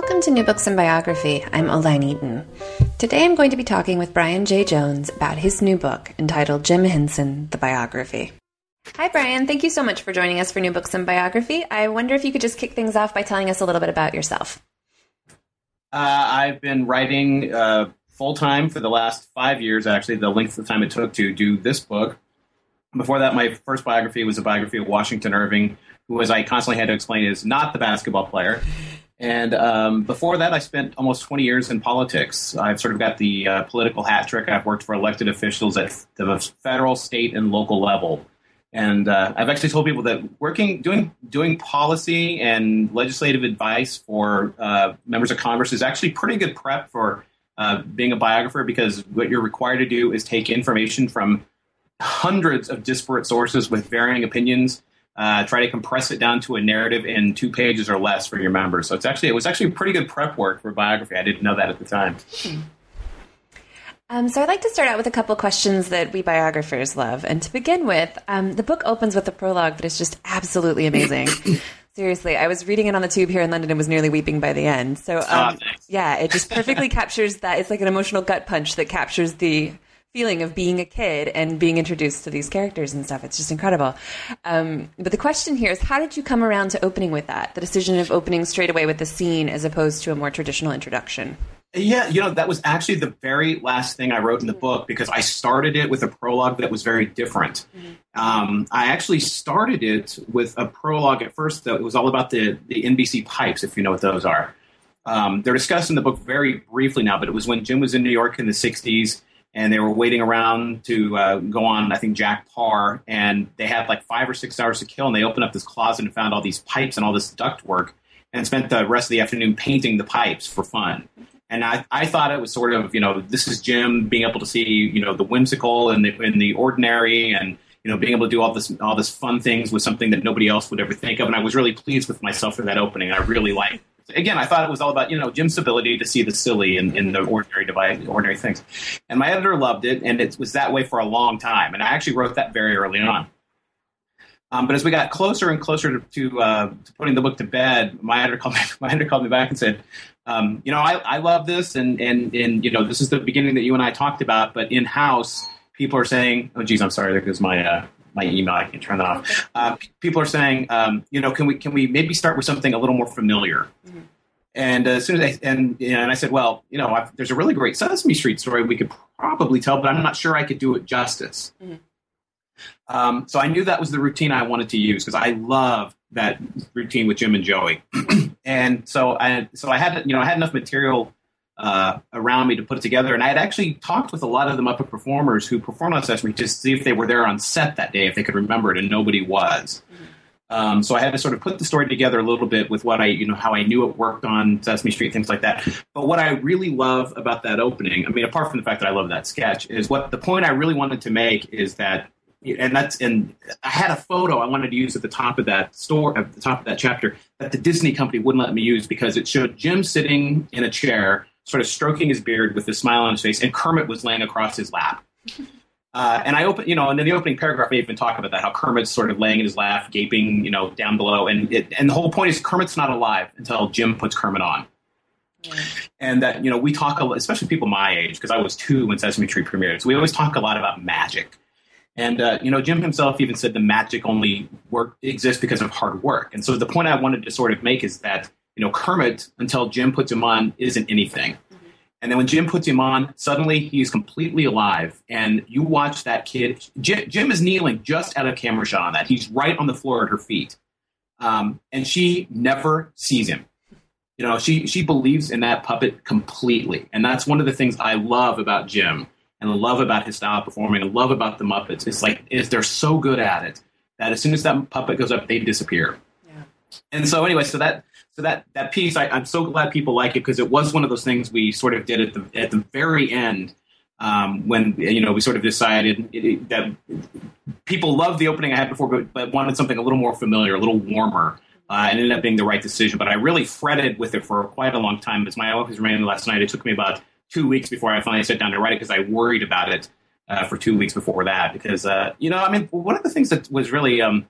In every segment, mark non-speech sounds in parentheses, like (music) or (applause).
Welcome to New Books and Biography. I'm Oline Eaton. Today I'm going to be talking with Brian J. Jones about his new book entitled Jim Henson, The Biography. Hi, Brian. Thank you so much for joining us for New Books and Biography. I wonder if you could just kick things off by telling us a little bit about yourself. Uh, I've been writing uh, full time for the last five years, actually, the length of time it took to do this book. Before that, my first biography was a biography of Washington Irving, who, as I constantly had to explain, is not the basketball player. And um, before that, I spent almost 20 years in politics. I've sort of got the uh, political hat trick. I've worked for elected officials at the federal, state, and local level. And uh, I've actually told people that working, doing, doing policy and legislative advice for uh, members of Congress is actually pretty good prep for uh, being a biographer because what you're required to do is take information from hundreds of disparate sources with varying opinions uh, try to compress it down to a narrative in two pages or less for your members. So it's actually it was actually pretty good prep work for biography. I didn't know that at the time. Um, so I'd like to start out with a couple questions that we biographers love. And to begin with, um, the book opens with a prologue that is just absolutely amazing. (coughs) Seriously, I was reading it on the tube here in London and was nearly weeping by the end. So, um, oh, yeah, it just perfectly (laughs) captures that. It's like an emotional gut punch that captures the feeling of being a kid and being introduced to these characters and stuff. It's just incredible. Um, but the question here is, how did you come around to opening with that? The decision of opening straight away with the scene as opposed to a more traditional introduction. Yeah, you know, that was actually the very last thing I wrote in the book because I started it with a prologue that was very different. Mm-hmm. Um, I actually started it with a prologue at first that was all about the, the NBC pipes, if you know what those are. Um, they're discussed in the book very briefly now, but it was when Jim was in New York in the 60s and they were waiting around to uh, go on, I think, Jack Paar. and they had like five or six hours to kill, and they opened up this closet and found all these pipes and all this ductwork and spent the rest of the afternoon painting the pipes for fun. And I, I thought it was sort of, you know, this is Jim being able to see, you know, the whimsical and the, and the ordinary, and you know, being able to do all this all this fun things with something that nobody else would ever think of. And I was really pleased with myself for that opening. I really liked again, I thought it was all about you know Jim's ability to see the silly in, in the ordinary device, ordinary things, and my editor loved it, and it was that way for a long time. And I actually wrote that very early on. Um, but as we got closer and closer to, to, uh, to, putting the book to bed, my editor called me. (laughs) My editor called me back and said, um, "You know, I, I love this, and and and you know, this is the beginning that you and I talked about. But in house, people are saying, oh, geez, I'm sorry, there goes my uh, my email. I can turn that off. Uh, people are saying, um, you know, can we can we maybe start with something a little more familiar? Mm-hmm. And uh, as soon as I and you know, and I said, well, you know, I've, there's a really great Sesame Street story we could probably tell, but I'm not sure I could do it justice. Mm-hmm. Um, so I knew that was the routine I wanted to use because I love that routine with Jim and Joey. (clears throat) and so I so I had you know I had enough material uh, around me to put it together. And I had actually talked with a lot of the Muppet performers who performed on Sesame to see if they were there on set that day, if they could remember it, and nobody was. Um, so I had to sort of put the story together a little bit with what I, you know, how I knew it worked on Sesame Street, things like that. But what I really love about that opening, I mean, apart from the fact that I love that sketch, is what the point I really wanted to make is that, and that's, and I had a photo I wanted to use at the top of that store, at the top of that chapter, that the Disney company wouldn't let me use because it showed Jim sitting in a chair sort of stroking his beard with a smile on his face, and Kermit was laying across his lap. Uh, and I open, you know, and in the opening paragraph, I even talk about that how Kermit's sort of laying in his lap, gaping, you know, down below, and it, and the whole point is Kermit's not alive until Jim puts Kermit on. Yeah. And that you know we talk, a lot, especially people my age, because I was two when Sesame Street premiered. So we always talk a lot about magic. And uh, you know, Jim himself even said the magic only work exists because of hard work. And so the point I wanted to sort of make is that you know, Kermit, until Jim puts him on, isn't anything. Mm-hmm. And then when Jim puts him on, suddenly he's completely alive. And you watch that kid. Jim, Jim is kneeling just out of camera shot on that. He's right on the floor at her feet. Um, and she never sees him. You know, she, she believes in that puppet completely. And that's one of the things I love about Jim and love about his style of performing and love about the Muppets. It's like is they're so good at it that as soon as that puppet goes up, they disappear. Yeah. And so anyway, so that so that that piece, I, I'm so glad people like it because it was one of those things we sort of did at the at the very end um, when you know we sort of decided it, it, that people loved the opening I had before, but, but wanted something a little more familiar, a little warmer. Uh, and ended up being the right decision. But I really fretted with it for quite a long time. As my office reminded last night, it took me about two weeks before I finally sat down to write it because I worried about it uh, for two weeks before that. Because uh, you know, I mean, one of the things that was really um,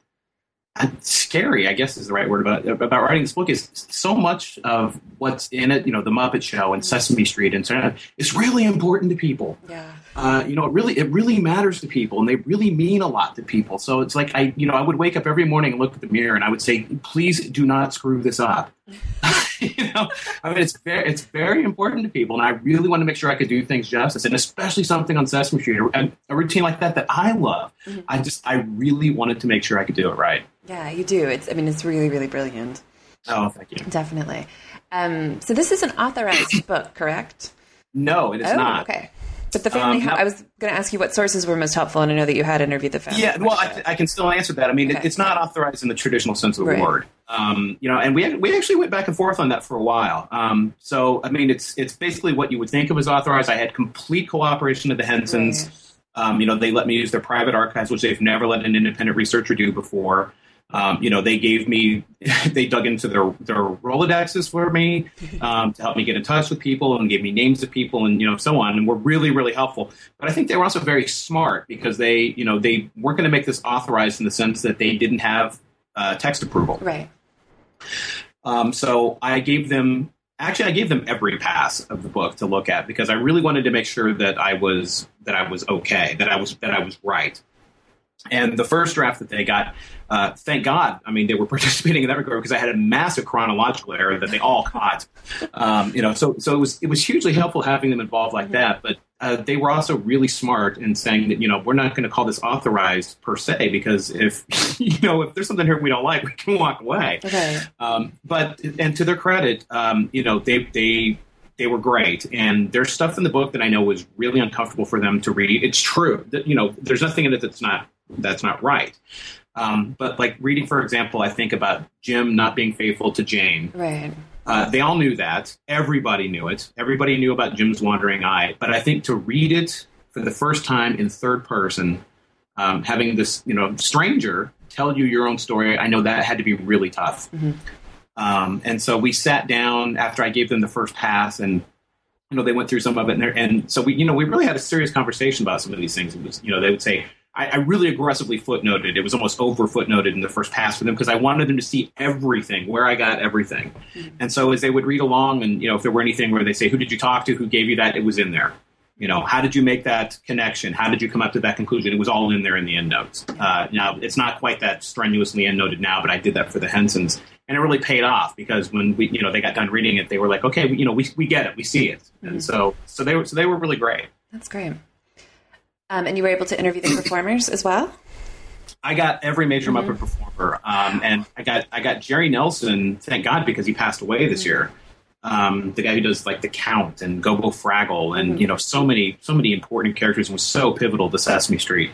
scary, I guess is the right word about about writing this book is so much of what's in it. You know, the Muppet Show and Sesame Street and so on is really important to people. Yeah. Uh, you know, it really it really matters to people, and they really mean a lot to people. So it's like I, you know, I would wake up every morning and look at the mirror, and I would say, "Please do not screw this up." (laughs) you know, I mean, it's very it's very important to people, and I really want to make sure I could do things justice, and especially something on Sesame Street, a, a routine like that that I love. Mm-hmm. I just I really wanted to make sure I could do it right. Yeah, you do. It's I mean, it's really really brilliant. Oh, thank you. Definitely. Um, so this is an authorized (coughs) book, correct? No, it is oh, not. Okay. But the family, um, I was going to ask you what sources were most helpful, and I know that you had interviewed the family. Yeah, well, I, I, can still answer that. I mean, okay. it, it's not authorized in the traditional sense of the right. word. Um, you know, and we we actually went back and forth on that for a while. Um, so, I mean, it's it's basically what you would think of as authorized. I had complete cooperation of the Hensons. Right. Um, you know, they let me use their private archives, which they've never let an independent researcher do before. Um, you know, they gave me, (laughs) they dug into their their Rolodexes for me um, to help me get in touch with people and gave me names of people and you know so on, and were really really helpful. But I think they were also very smart because they you know they weren't going to make this authorized in the sense that they didn't have uh, text approval. Right. Um, so I gave them actually I gave them every pass of the book to look at because I really wanted to make sure that I was that I was okay, that I was that I was right. And the first draft that they got, uh, thank God, I mean, they were (laughs) participating in that regard because I had a massive chronological error that they all caught. Um, you know, so so it was it was hugely helpful having them involved like that. But uh, they were also really smart in saying that you know we're not going to call this authorized per se because if (laughs) you know if there's something here we don't like, we can walk away. Okay. Um, but and to their credit, um, you know they they they were great. And there's stuff in the book that I know was really uncomfortable for them to read. It's true that you know there's nothing in it that's not that's not right. Um, but like reading, for example, I think about Jim not being faithful to Jane. Right. Uh, they all knew that. Everybody knew it. Everybody knew about Jim's wandering eye. But I think to read it for the first time in third person, um, having this you know stranger tell you your own story, I know that had to be really tough. Mm-hmm. Um, and so we sat down after I gave them the first pass, and you know they went through some of it, and, and so we you know we really had a serious conversation about some of these things. It was you know they would say, I, I really aggressively footnoted. It was almost over footnoted in the first pass for them because I wanted them to see everything, where I got everything. Mm-hmm. And so as they would read along, and you know, if there were anything where they say, "Who did you talk to? Who gave you that?" It was in there. You know, how did you make that connection? How did you come up to that conclusion? It was all in there in the end notes. Uh, now, it's not quite that strenuously end noted now, but I did that for the Hensons, and it really paid off because when we, you know, they got done reading it, they were like, "Okay, we, you know, we, we get it, we see it," mm-hmm. and so so they were so they were really great. That's great. Um, and you were able to interview the performers as well. I got every major mm-hmm. Muppet performer, um, and I got I got Jerry Nelson. Thank God because he passed away this mm-hmm. year. Um, the guy who does like the Count and Gobo Fraggle and mm-hmm. you know so many so many important characters and was so pivotal to Sesame Street.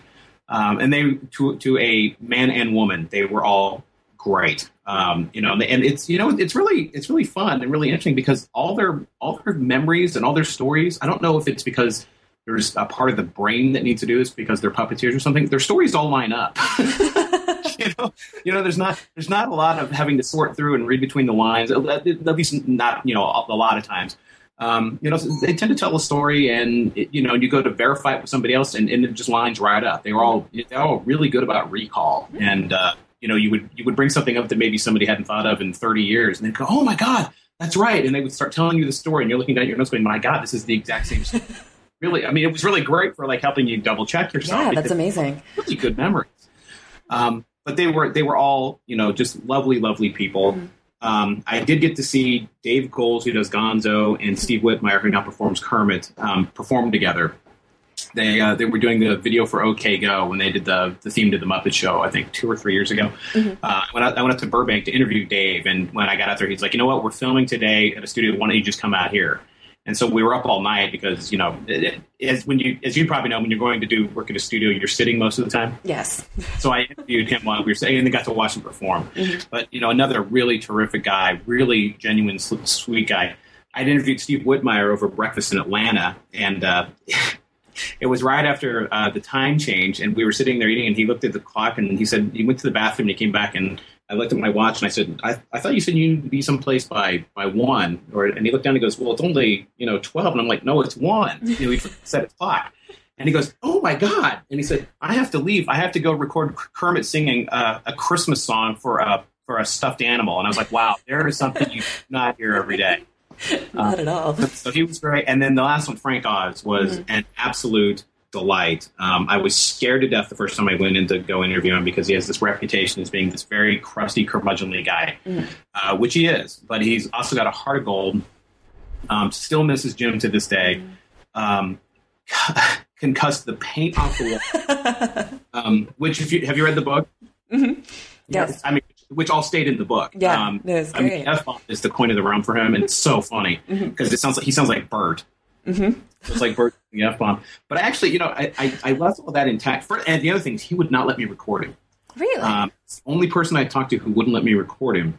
Um, and they to to a man and woman, they were all great. Um, you know, and it's you know it's really it's really fun and really interesting because all their all their memories and all their stories. I don't know if it's because there's a part of the brain that needs to do this because they're puppeteers or something. Their stories all line up. (laughs) you know, you know, there's not there's not a lot of having to sort through and read between the lines. At least not you know a lot of times. Um, you know, they tend to tell a story, and you know, you go to verify it with somebody else, and, and it just lines right up. They were all they're all really good about recall, and uh, you know, you would you would bring something up that maybe somebody hadn't thought of in 30 years, and they'd go, "Oh my god, that's right," and they would start telling you the story, and you're looking down your notes, going, "My God, this is the exact same." story (laughs) really, I mean, it was really great for like helping you double check yourself. Yeah, that's amazing. Really good memories. Um, but they were they were all you know just lovely, lovely people. Mm-hmm. Um, I did get to see Dave Goelz, who does Gonzo, and Steve Whitmire, who now performs Kermit, um, perform together. They uh, they were doing the video for OK Go when they did the the theme to the Muppet Show. I think two or three years ago. Mm-hmm. Uh, when I, I, went up to Burbank to interview Dave, and when I got out there, he's like, "You know what? We're filming today at a studio. Why don't you just come out here?" And so we were up all night because you know, it, it, as when you as you probably know, when you're going to do work in a studio, you're sitting most of the time. Yes. So I interviewed him while we were sitting, and then got to watch him perform. But you know, another really terrific guy, really genuine, sweet guy. I'd interviewed Steve Whitmire over breakfast in Atlanta, and uh, (laughs) it was right after uh, the time change, and we were sitting there eating, and he looked at the clock, and he said he went to the bathroom, and he came back, and I looked at my watch, and I said, I, I thought you said you'd be someplace by by one, or and he looked down, and he goes, well, it's only you know twelve, and I'm like, no, it's one. You know, he set his clock. And he goes, "Oh my god!" And he said, "I have to leave. I have to go record Kermit singing uh, a Christmas song for a for a stuffed animal." And I was like, "Wow, there is something you do not hear every day." (laughs) Not at all. So he was great. And then the last one, Frank Oz, was an absolute delight. Um, I was scared to death the first time I went in to go interview him because he has this reputation as being this very crusty, curmudgeonly guy, uh, which he is. But he's also got a heart of gold. Um, still misses Jim to this day. Um, (laughs) concussed the paint off the wall. (laughs) um, which, if you have you read the book? Yes. I mean, which all stayed in the book. Yeah, um, I mean. F bomb is the coin of the realm for him, and it's so funny because it sounds like he sounds like Bert. Mm-hmm. It's like Bert the F bomb. But actually, you know, I, I, I left all that intact. For, and the other thing is, he would not let me record him. Really? Um, only person I talked to who wouldn't let me record him.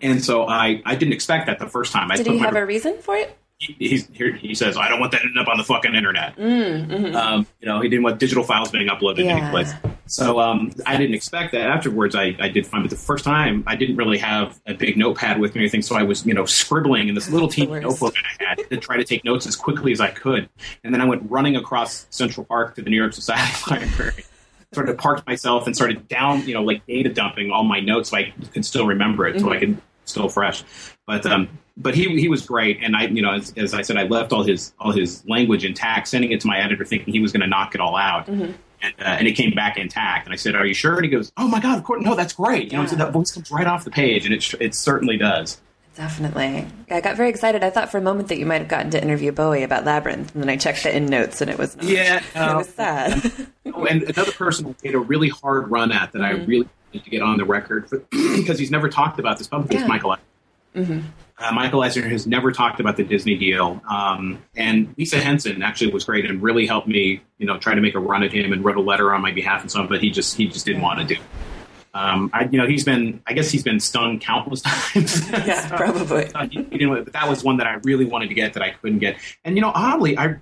And so I, I didn't expect that the first time. I Did he have a reason for it? He, he's. He says, "I don't want that ending up on the fucking internet." Um, you know, he didn't want digital files being uploaded Yeah. any place. So um, I didn't expect that. Afterwards, I, I did fine, but the first time I didn't really have a big notepad with me or anything, so I was you know scribbling in this little teeny notebook I had to try to take notes as quickly as I could, and then I went running across Central Park to the New York Society (laughs) Library. Sort of parked myself and started down, you know, like data dumping all my notes so I could still remember it, so I could still fresh. But um, but he he was great, and I you know as, as I said, I left all his all his language intact, sending it to my editor, thinking he was going to knock it all out. And, uh, and it came back intact. And I said, "Are you sure?" And he goes, "Oh my god, of course! No, that's great. You know, so that voice comes right off the page, and it it certainly does." Definitely. I got very excited. I thought for a moment that you might have gotten to interview Bowie about Labyrinth, and then I checked the end notes, and it was not. Yeah, (laughs) it uh, was sad. (laughs) Oh, and another person who made a really hard run at that I really need to get on the record for, (clears throat) because he's never talked about this publicly. Yeah. Is Michael. Eisner. Uh, Michael Eisner has never talked about the Disney deal, um, and Lisa Henson actually was great and really helped me, you know, try to make a run at him and wrote a letter on my behalf and so on. But he just he just didn't want to do. it. Um, I, you know, he's been I guess he's been stung countless (laughs) times. yeah, probably. (laughs) Uh, he- he but that was one that I really wanted to get that I couldn't get. And you know, oddly, I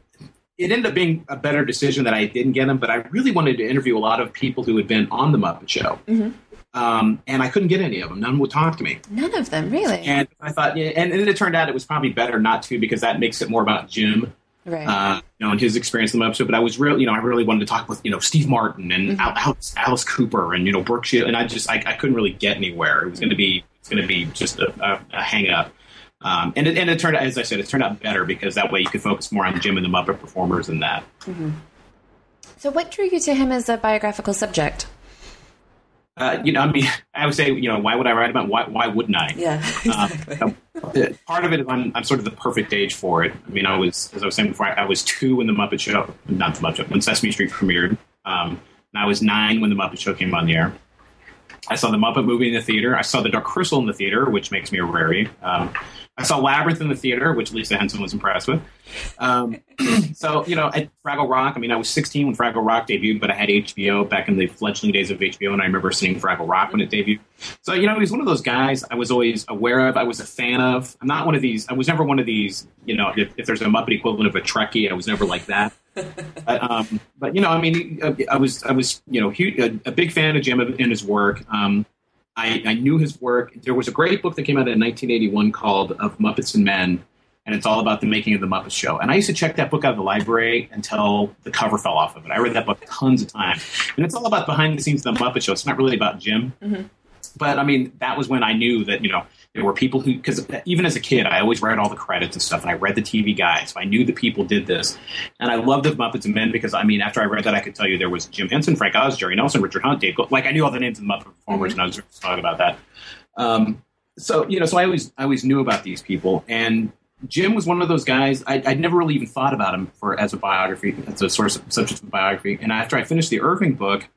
it ended up being a better decision that I didn't get him. But I really wanted to interview a lot of people who had been on the Muppet Show, um, and I couldn't get any of them. None would talk to me. None of them, really. And I thought, yeah, and, and it turned out it was probably better not to because that makes it more about Jim. right. Uh, you know, and his experience in the Muppet Show, but I was real, you know, I really wanted to talk with, you know, Steve Martin and Al- Alice, Alice Cooper and you know Shield, and I just I, I couldn't really get anywhere. It was going to be it's going to be just a, a, a hang up. Um, and it, and it turned out, as I said, it turned out better because that way you could focus more on Jim and the Muppet performers than that. so, what drew you to him as a biographical subject? Uh, you know, I mean, (laughs) I would say, you know, why would I write about? Why why wouldn't I? Yeah, (laughs) exactly. Um, uh, part of it, I'm, I'm sort of the perfect age for it. I mean, I was, as I was saying before, I, I was two when the Muppet Show, not the Muppet Show, when Sesame Street premiered. Um, and I was nine when the Muppet Show came on the air. I saw the Muppet movie in the theater. I saw the Dark Crystal in the theater, which makes me a rarity. Um, I saw Labyrinth in the theater, which Lisa Henson was impressed with. Um, (clears throat) so, you know, at Fraggle Rock, I mean, I was 16 when Fraggle Rock debuted, but I had HBO back in the fledgling days of HBO, and I remember seeing Fraggle Rock when it debuted. So, you know, he was one of those guys I was always aware of. I was a fan of. I'm not one of these. I was never one of these. You know, if, if there's a Muppet equivalent of a Trekkie, I was never like that. But, um, but you know, I mean, I, I was, I was, you know, huge, a, a big fan of Jim and his work. Um, I, I knew his work. There was a great book that came out in 1981 called "Of Muppets and Men," and it's all about the making of the Muppet Show. And I used to check that book out of the library until the cover fell off of it. I read that book tons of times, and it's all about behind the scenes of the Muppet Show. It's not really about Jim, but I mean, that was when I knew that you know there were people who because even as a kid, I always read all the credits and stuff, and I read the TV guides, so I knew the people did this, and I loved the Muppets and Men because I mean, after I read that, I could tell you there was Jim Henson, Frank Oz, Jerry Nelson, Richard Hunt, Dave, Goelz. like I knew all the names of the Muppet performers, and I was talking about that. Um, so you know, so I always I always knew about these people, and Jim was one of those guys. I, I'd never really even thought about him for as a biography, as a source of subject of biography. And after I finished the Irving book,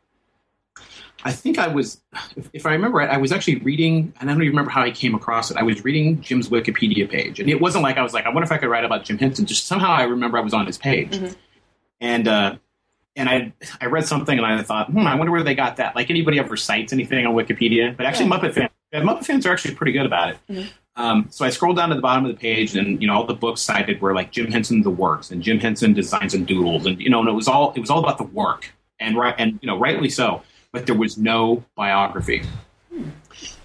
I think I was, if, if I remember right, I was actually reading, and I don't even remember how I came across it. I was reading Jim's Wikipedia page, and it wasn't like I was like, I wonder if I could write about Jim Henson. Just somehow I remember I was on his page, mm-hmm. and uh, and I I read something and I thought, hmm, I wonder where they got that. Like anybody ever cites anything on Wikipedia, but actually yeah. Muppet fans, Muppet fans are actually pretty good about it. Mm-hmm. Um, so I scrolled down to the bottom of the page, and you know all the books cited were like Jim Henson the works and Jim Henson designs and doodles, and you know, and it was all it was all about the work, and right and you know rightly so but there was no biography.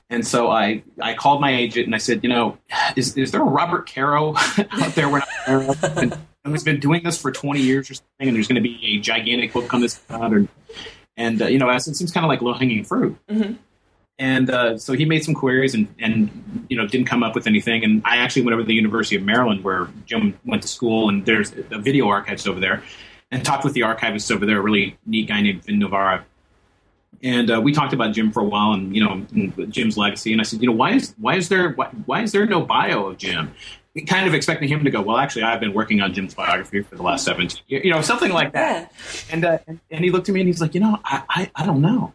And so I, I called my agent and I said, you know, is, is there a Robert Caro (laughs) out there we're who's been doing this for 20 years or something, and there's going to be a gigantic book on this out, or, and uh, you know, as it seems kind of like low hanging fruit. Mm-hmm. And uh, so he made some queries and, and you know didn't come up with anything. And I actually went over to the University of Maryland where Jim went to school, and there's a video archives over there, and talked with the archivist over there, a really neat guy named Vin Novara and uh, we talked about Jim for a while, and you know Jim's legacy. And I said, you know, why is why is there why, why is there no bio of Jim? Kind of expecting him to go, well, actually, I've been working on Jim's biography for the last seventeen, years, you know, something like that. Yeah. And, uh, and, and he looked at me and he's like, you know, I I, I don't know.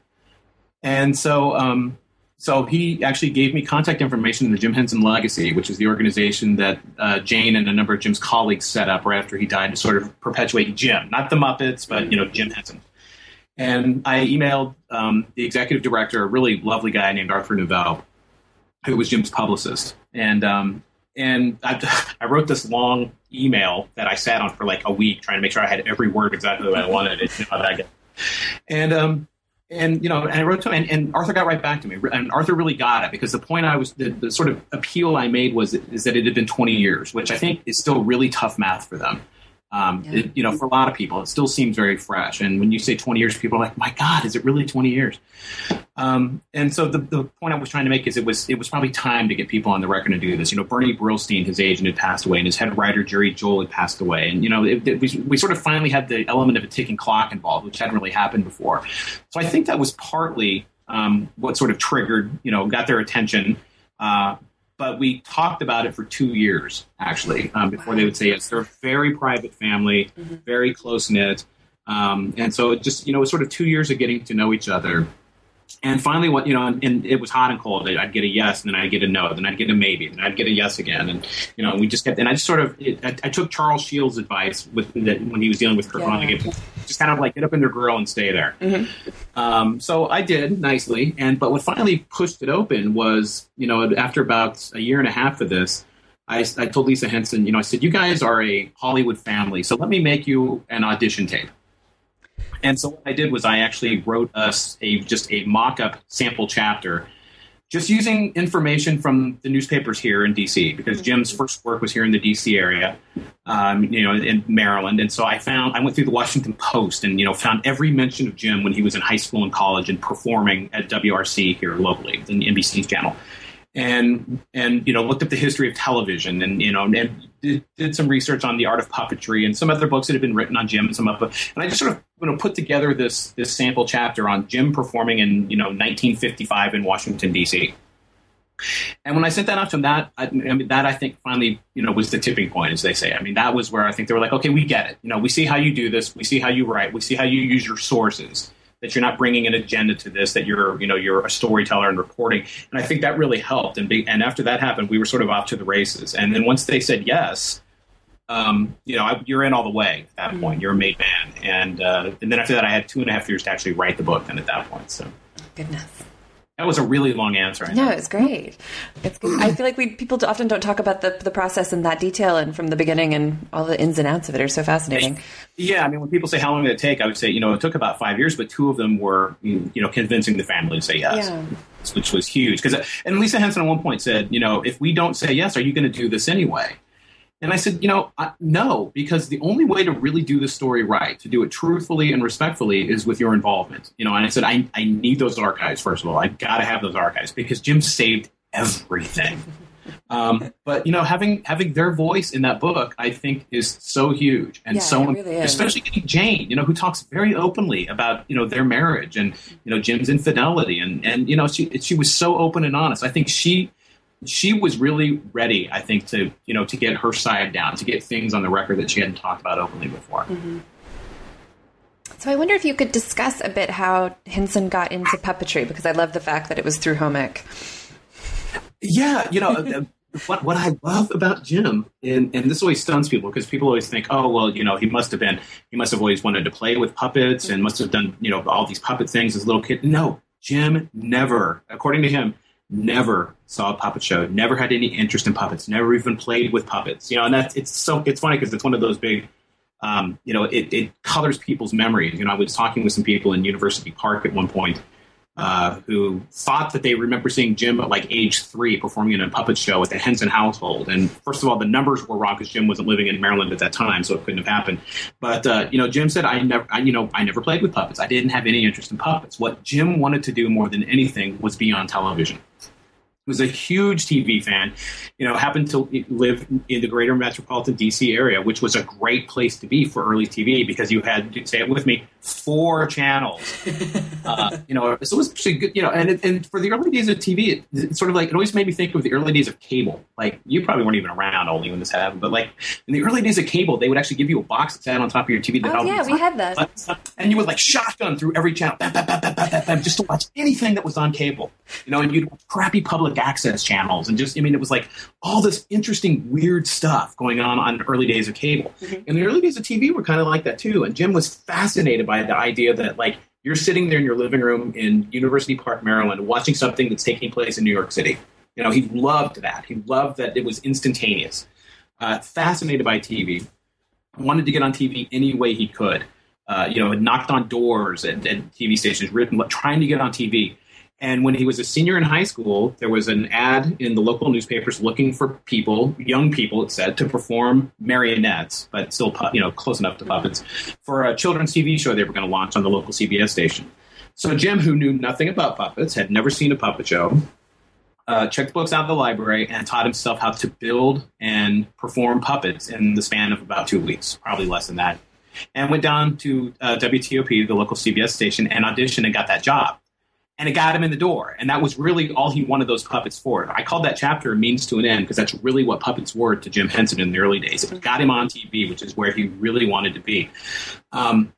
And so um, so he actually gave me contact information in the Jim Henson Legacy, which is the organization that uh, Jane and a number of Jim's colleagues set up right after he died to sort of perpetuate Jim, not the Muppets, but you know Jim Henson. And I emailed um, the executive director, a really lovely guy named Arthur Novell, who was Jim's publicist. And um, and I, (laughs) I, wrote this long email that I sat on for like a week, trying to make sure I had every word exactly the way I wanted it. You know, and um, and you know, and I wrote to him, and, and, Arthur got right back to me, and Arthur really got it because the point I was, the, the sort of appeal I made was is that it had been 20 years, which I think is still really tough math for them. Um, yeah. it, you know, for a lot of people, it still seems very fresh. And when you say 20 years, people are like, "My God, is it really 20 years?" Um, and so the, the point I was trying to make is it was it was probably time to get people on the record to do this. You know, Bernie Brillstein, his agent, had passed away, and his head writer Jerry Juhl had passed away, and you know, it, it, we we sort of finally had the element of a ticking clock involved, which hadn't really happened before. So I think that was partly um, what sort of triggered, you know, got their attention. Uh, but we talked about it for two years actually um, before wow. they would say yes. They're a very private family, mm-hmm. very close knit, um, and so it just you know it was sort of two years of getting to know each other. And finally, what you know, and, and, it was hot and cold. I'd get a yes, and then I'd get a no, then I'd get a maybe, then I'd get a yes again, and you know, we just kept. And I just sort of, it, I, I, took Charles Shields' advice with that when he was dealing with Kurt yeah. just kind of like get up in their grill and stay there. Mm-hmm. Um, so I did nicely, and but what finally pushed it open was, you know, after about a year and a half of this, I, I told Lisa Henson, you know, I said, you guys are a Hollywood family, so let me make you an audition tape. And so what I did was I actually wrote us a just a mock-up sample chapter, just using information from the newspapers here in DC because Jim's first work was here in the DC area, um, you know, in Maryland. And so I found I went through the Washington Post and you know found every mention of Jim when he was in high school and college and performing at WRC here locally, in the NBC's channel and and you know looked up the history of television and you know and did, did, some research on the art of puppetry and some other books that have been written on Jim and some of and I just sort of you know put together this this sample chapter on Jim performing in you know 1955 in Washington D.C. And when I sent that out to them, that I, I mean, that I think finally, you know, was the tipping point, as they say. I mean, that was where I think they were like, okay, we get it. You know, we see how you do this. We see how you write. We see how you use your sources that you're not bringing an agenda to this, that you're, you know, you're a storyteller and reporting. And I think that really helped. And, be, and after that happened, we were sort of off to the races. And then once they said yes, um, you know, I, you're in all the way at that mm-hmm. point. You're a made man. And, uh, and then after that, I had two and a half years to actually write the book. Then at that point, so goodness. That was a really long answer. No, it's great. It's good. I feel like we people often don't talk about the the process in that detail and from the beginning and all the ins and outs of it are so fascinating. Yeah, I mean, when people say how long did it take, I would say you know it took about five years, but two of them were you know convincing the family to say yes, yeah. which was huge. Because uh, and Lisa Henson at one point said, you know, if we don't say yes, are you going to do this anyway? And I said, you know, I, no, because the only way to really do the story right, to do it truthfully and respectfully, is with your involvement. You know, and I said, I, I need those archives, first of all. I've got to have those archives because Jim saved everything. (laughs) Um, but you know, having having their voice in that book, I think, is so huge and yeah, so, really especially getting Jane, you know, who talks very openly about you know their marriage and you know Jim's infidelity, and and you know she she was so open and honest. I think she she was really ready, I think, to you know to get her side down, to get things on the record that she hadn't talked about openly before. Mm-hmm. So I wonder if you could discuss a bit how Henson got into puppetry because I love the fact that it was through home ec. Yeah, you know, uh, (laughs) what what I love about Jim, and, and this always stuns people because people always think, oh, well, you know, he must have been, he must have always wanted to play with puppets and must have done, you know, all these puppet things as a little kid. No, Jim never, according to him, never saw a puppet show, never had any interest in puppets, never even played with puppets. You know, and that's it's so it's funny because it's one of those big. Um, you know, it, it colors people's memories. You know, I was talking with some people in University Park at one point, uh, who thought that they remember seeing Jim at like age three performing in a puppet show at the Henson household. And first of all, the numbers were wrong because Jim wasn't living in Maryland at that time, so it couldn't have happened. But uh, you know, Jim said, "I never, I, you know, I never played with puppets. I didn't have any interest in puppets. What Jim wanted to do more than anything was be on television." He was a huge TV fan. You know, happened to live in the greater metropolitan DC area, which was a great place to be for early TV because you had, say it with me, four channels. (laughs) uh, you know, so it was actually good. You know, and and for the early days of TV, it, it's sort of like it always made me think of the early days of cable. Like you probably weren't even around only when this happened, but like in the early days of cable, they would actually give you a box that sat on top of your TV. That oh yeah, we had that. And you would like shotgun through every channel, bam, bam, bam, bam, bam, bam, just to watch anything that was on cable. You know, and you'd crappy public access channels, and just I mean, it was like all this interesting, weird stuff going on on early days of cable. Mm-hmm. And the early days of TV were kind of like that too. And Jim was fascinated by the idea that like you're sitting there in your living room in University Park, Maryland, watching something that's taking place in New York City. You know, he loved that. He loved that it was instantaneous. Uh, fascinated by TV, wanted to get on TV any way he could. Uh, you know, knocked on doors at, at TV stations, written, trying to get on TV. And when he was a senior in high school, there was an ad in the local newspapers looking for people, young people, it said, to perform marionettes, but still, you know, close enough to puppets, for a children's TV show they were going to launch on the local CBS station. So Jim, who knew nothing about puppets, had never seen a puppet show, uh, checked books out of the library and taught himself how to build and perform puppets in the span of about two weeks, probably less than that. And went down to uh, WTOP, the local CBS station, and auditioned and got that job and it got him in the door. And that was really all he wanted those puppets for. I called that chapter means to an end because that's really what puppets were to Jim Henson in the early days. It got him on TV, which is where he really wanted to be. Um,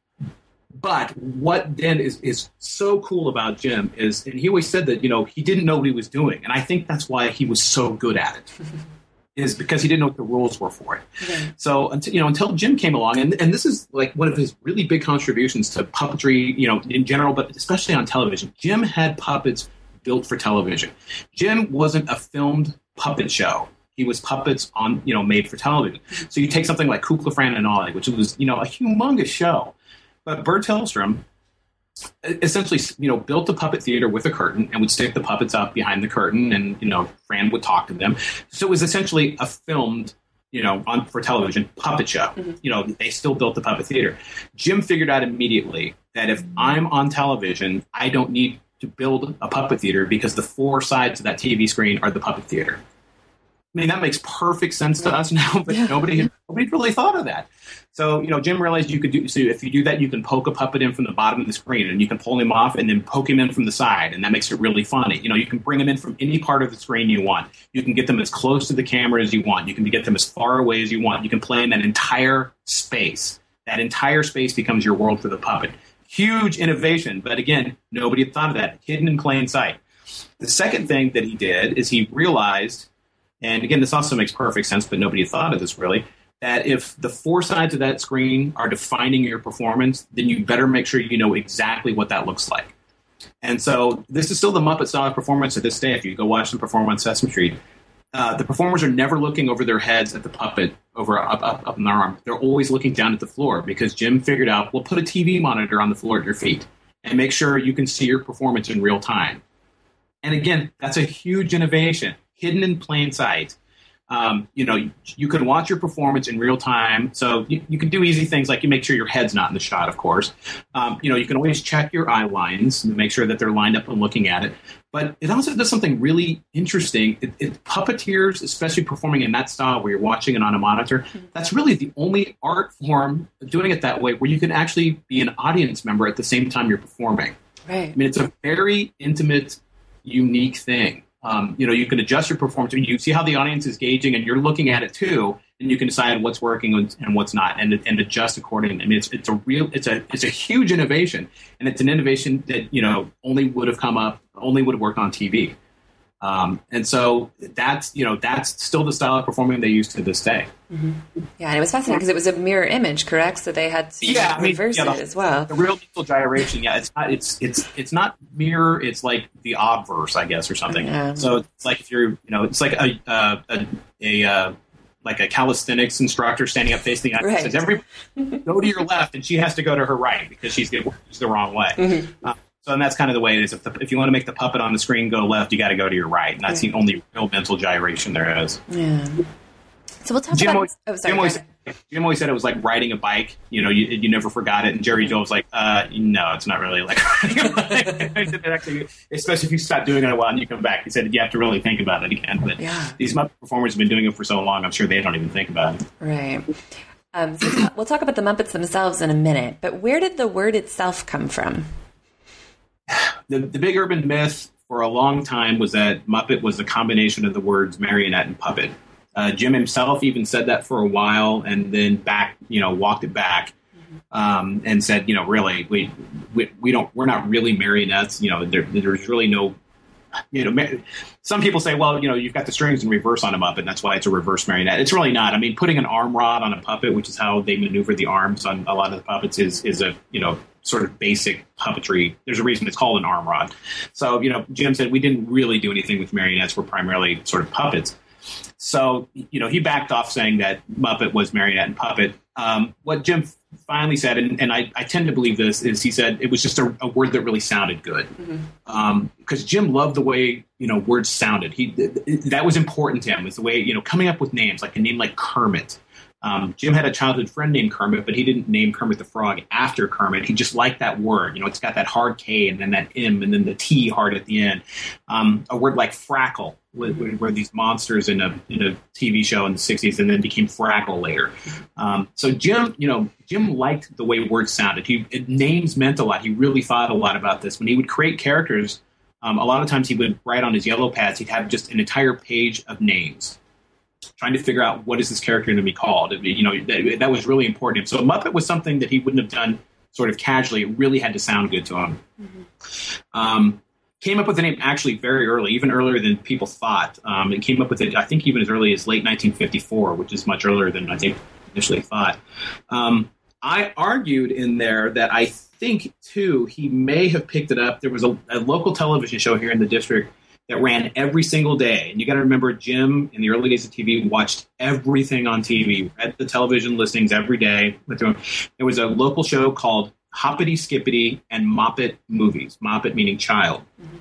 but what then is, is so cool about Jim is, and he always said that, you know, he didn't know what he was doing. And I think that's why he was so good at it. (laughs) is because he didn't know what the rules were for it. Yeah. So until you know until Jim came along, and and this is like one of his really big contributions to puppetry, you know, in general, but especially on television. Jim had puppets built for television. Jim wasn't a filmed puppet show. He was puppets on, you know, made for television. So you take something like Kukla, Fran, and Ollie, which was, you know, a humongous show. But Burr Tillstrom essentially you know built a puppet theater with a curtain and would stick the puppets up behind the curtain and you know fran would talk to them. So it was essentially a filmed you know on for television puppet show. Mm-hmm. you know they still built the puppet theater. Jim figured out immediately that if i'm on television i don't need to build a puppet theater because the four sides of that tv screen are the puppet theater mean, that makes perfect sense to us (laughs) now, but yeah. nobody nobody really thought of that. So, you know, Jim realized you could do so if you do that, you can poke a puppet in from the bottom of the screen and you can pull him off and then poke him in from the side, and that makes it really funny. You know, you can bring him in from any part of the screen you want. You can get them as close to the camera as you want. You can get them as far away as you want. You can play in that entire space. That entire space becomes your world for the puppet. Huge innovation, but again, nobody had thought of that. Hidden in plain sight. The second thing that he did is he realized and again, this also makes perfect sense, but nobody thought of this really. That if the four sides of that screen are defining your performance, then you better make sure you know exactly what that looks like. And so this is still the Muppet style performance to this day. If you go watch them perform on Sesame Street, uh, the performers are never looking over their heads at the puppet over up, up, up in their arm. They're always looking down at the floor because Jim figured out, we'll put a TV monitor on the floor at your feet and make sure you can see your performance in real time. And again, that's a huge innovation hidden in plain sight. Um, you know, you, can watch your performance in real time. So you, you, can do easy things like you make sure your head's not in the shot, of course. Um, you know, you can always check your eye lines and make sure that they're lined up and looking at it. But it also does something really interesting. It, it, puppeteers, especially performing in that style where you're watching it on a monitor, that's really the only art form doing it that way where you can actually be an audience member at the same time you're performing. Right. I mean, it's a very intimate, unique thing Um, you know, you can adjust your performance. You see how the audience is gauging, and you're looking at it too, and you can decide what's working and, what's not, and and adjust accordingly. I mean, it's it's a real, it's a it's a huge innovation, and it's an innovation that you know only would have come up, only would have worked on TV. Um, and so that's you know that's still the style of performing they use to this day. Mm-hmm. Yeah, and it was fascinating because it was a mirror image, correct? So they had to yeah, I mean, reverse yeah, the, it as well. The real mental gyration, yeah, it's not it's it's it's not mirror. It's like the obverse, I guess, or something. Yeah. So it's like if you're you know it's like a a, a, a uh, like a calisthenics instructor standing up facing the audience right. says, "Every go to your left," and she has to go to her right because she's the, she's the wrong way. Mm-hmm. Uh, so and that's kind of the way it is. If, the, if you want to make the puppet on the screen go left, you got to go to your right, and that's the only real mental gyration there is. Yeah. So we'll talk Jim about. Always, oh, sorry, Jim, always, Jim always said it was like riding a bike. You know, you, you never forgot it. And Jerry Juhl was like, uh, no, it's not really like (laughs) riding a bike. (laughs) Actually, especially if you stop doing it a while and you come back. He said you have to really think about it again. But yeah. these Muppet performers have been doing it for so long. I'm sure they don't even think about it. Right. Um, so we'll talk about the Muppets themselves in a minute. But where did the word itself come from? The, the big urban myth for a long time was that Muppet was a combination of the words marionette and puppet. Uh, Jim himself even said that for a while, and then back, you know, walked it back um, and said, you know, really, we, we, we don't, we're not really marionettes. You know, there, there's really no, you know, some people say, well, you know, you've got the strings in reverse on a Muppet, and that's why it's a reverse marionette. It's really not. I mean, putting an arm rod on a puppet, which is how they maneuver the arms on a lot of the puppets, is is a you know sort of basic puppetry. There's a reason it's called an arm rod. So, you know, Jim said we didn't really do anything with marionettes. We're primarily sort of puppets. So, you know, he backed off saying that Muppet was marionette and puppet. Um, what Jim finally said, and, and I, I, tend to believe this, is he said it was just a, a word that really sounded good. Because mm-hmm. um, Jim loved the way you know words sounded. He that was important to him. Was the way you know coming up with names like a name like Kermit um, Jim had a childhood friend named Kermit, but he didn't name Kermit the Frog after Kermit. He just liked that word. You know, it's got that hard K and then that M and then the T hard at the end. Um, a word like Frackle, where, these monsters in a in a TV show in the '60s and then became Fraggle later. Um, so Jim, you know, Jim liked the way words sounded. He names meant a lot. He really thought a lot about this when he would create characters. Um, a lot of times he would write on his yellow pads. He'd have just an entire page of names trying to figure out what is this character going to be called. You know, that, that, was really important. To him. So Muppet was something that he wouldn't have done sort of casually. It really had to sound good to him. Mm-hmm. Um, came up with the name actually very early, even earlier than people thought. Um, it came up with it, I think, even as early as late 1954, which is much earlier than I think initially thought. Um, I argued in there that I think too he may have picked it up. There was a, a local television show here in the district that ran every single day. And you got to remember, Jim in the early days of TV watched everything on TV, read the television listings every day. There was a local show called Hoppity Skippity and Moppet Movies. Moppet meaning child. Mm-hmm.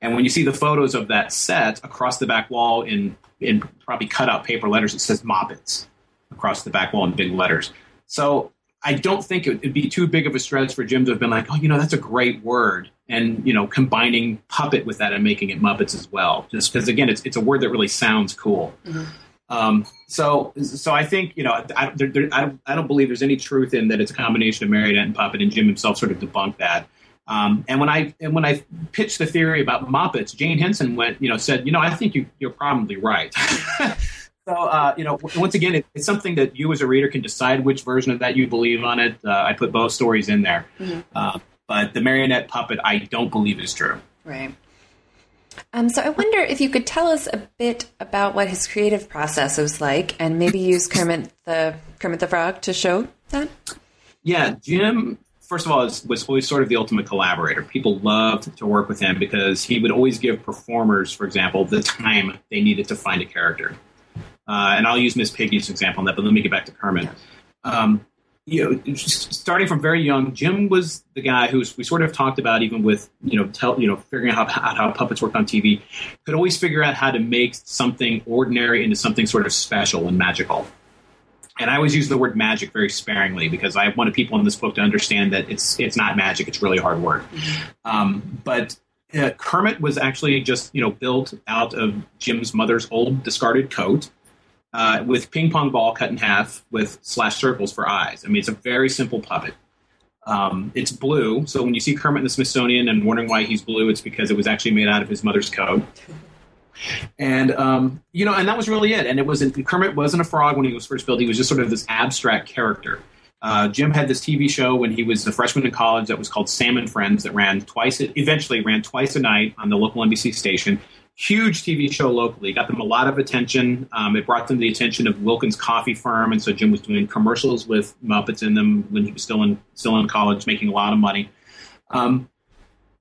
And when you see the photos of that set across the back wall in in probably cut out paper letters, it says Moppets across the back wall in big letters. So I don't think it would be too big of a stretch for Jim to have been like, oh, you know, that's a great word and you know combining puppet with that and making it Muppets as well. Just because again, it's it's a word that really sounds cool. Mm-hmm. Um, so so I think you know I, there, there, I, don't, I don't believe there's any truth in that it's a combination of marionette and puppet, and Jim himself sort of debunked that. Um, and when I and when I pitched the theory about Muppets, Jane Henson went you know said you know I think you, you're probably right. (laughs) So, uh, you know, once again, it, it's something that you as a reader can decide which version of that you believe on it. Uh, I put both stories in there. Mm-hmm. Uh, but the marionette puppet, I don't believe is true. Right. Um, so I wonder if you could tell us a bit about what his creative process was like, and maybe use Kermit the Kermit the Frog to show that. Yeah, Jim. First of all, was, was always sort of the ultimate collaborator. People loved to work with him because he would always give performers, for example, the time they needed to find a character. Uh, and I'll use Miss Piggy's example on that, but let me get back to Kermit. Um, you know, starting from very young, Jim was the guy who we sort of talked about, even with you know, tell you know, figuring out how, how puppets work on TV. Could always figure out how to make something ordinary into something sort of special and magical. And I always use the word magic very sparingly because I wanted people in this book to understand that it's it's not magic; it's really hard work. Um, but uh, Kermit was actually just you know built out of Jim's mother's old discarded coat uh, with ping pong ball cut in half with slash circles for eyes. I mean, it's a very simple puppet. Um, it's blue, so when you see Kermit in the Smithsonian and wondering why he's blue, it's because it was actually made out of his mother's coat. And um, you know, and that was really it. And it wasn't Kermit wasn't a frog when he was first built. He was just sort of this abstract character. Uh, Jim had this TV show when he was a freshman in college that was called Sam and Friends that ran twice. It eventually, ran twice a night on the local NBC station. Huge TV show locally. Got them a lot of attention. Um, it brought them the attention of Wilkins Coffee Firm, and so Jim was doing commercials with Muppets in them when he was still in still in college, making a lot of money. Um,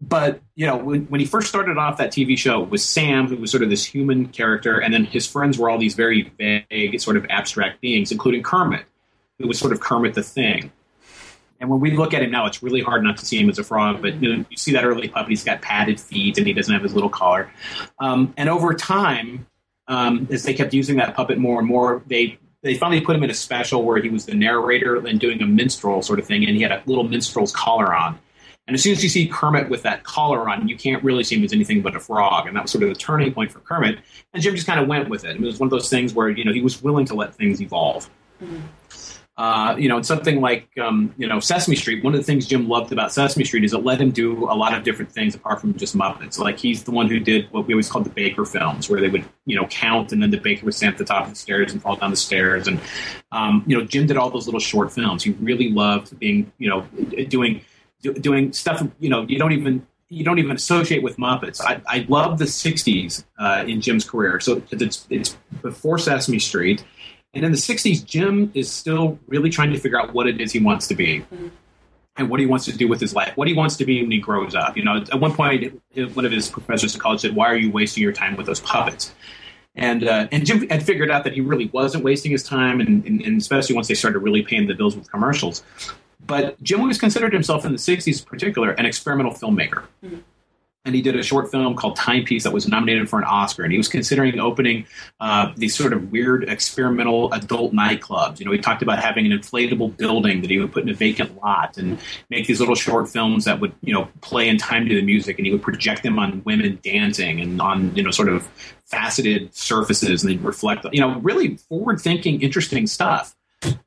but you know, when, when he first started off that TV show, it was Sam, who was sort of this human character, and then his friends were all these very vague, sort of abstract beings, including Kermit, who was sort of Kermit the Thing. And when we look at him now, it's really hard not to see him as a frog. But you, know, you see that early puppet; he's got padded feet, and he doesn't have his little collar. Um, and over time, um, as they kept using that puppet more and more, they they finally put him in a special where he was the narrator and doing a minstrel sort of thing, and he had a little minstrel's collar on. And as soon as you see Kermit with that collar on, you can't really see him as anything but a frog. And that was sort of the turning point for Kermit. And Jim just kind of went with it. It was one of those things where, you know, he was willing to let things evolve. Mm-hmm. Uh, you know, something like, um, you know, Sesame Street. One of the things Jim loved about Sesame Street is it let him do a lot of different things apart from just Muppets. Like he's the one who did what we always called the Baker films, where they would, you know, count and then the Baker would stand at the top of the stairs and fall down the stairs. And, um, you know, Jim did all those little short films. He really loved being, you know, doing do, doing stuff you know you don't even you don't even associate with Muppets. I, I love the '60s uh, in Jim's career. So it's it's before Sesame Street, and in the '60s, Jim is still really trying to figure out what it is he wants to be. Mm-hmm. And what he wants to do with his life, what he wants to be when he grows up. You know, at one point, one of his professors at college said, "Why are you wasting your time with those puppets?" And uh, and Jim had figured out that he really wasn't wasting his time, and, and, and especially once they started really paying the bills with commercials. But Jim always considered himself in the 60s in particular an experimental filmmaker. Mm-hmm. And he did a short film called Timepiece that was nominated for an Oscar. And he was considering opening uh, these sort of weird experimental adult nightclubs. You know, he talked about having an inflatable building that he would put in a vacant lot and make these little short films that would, you know, play in time to the music. And he would project them on women dancing and on, you know, sort of faceted surfaces. And they'd reflect, you know, really forward thinking, interesting stuff.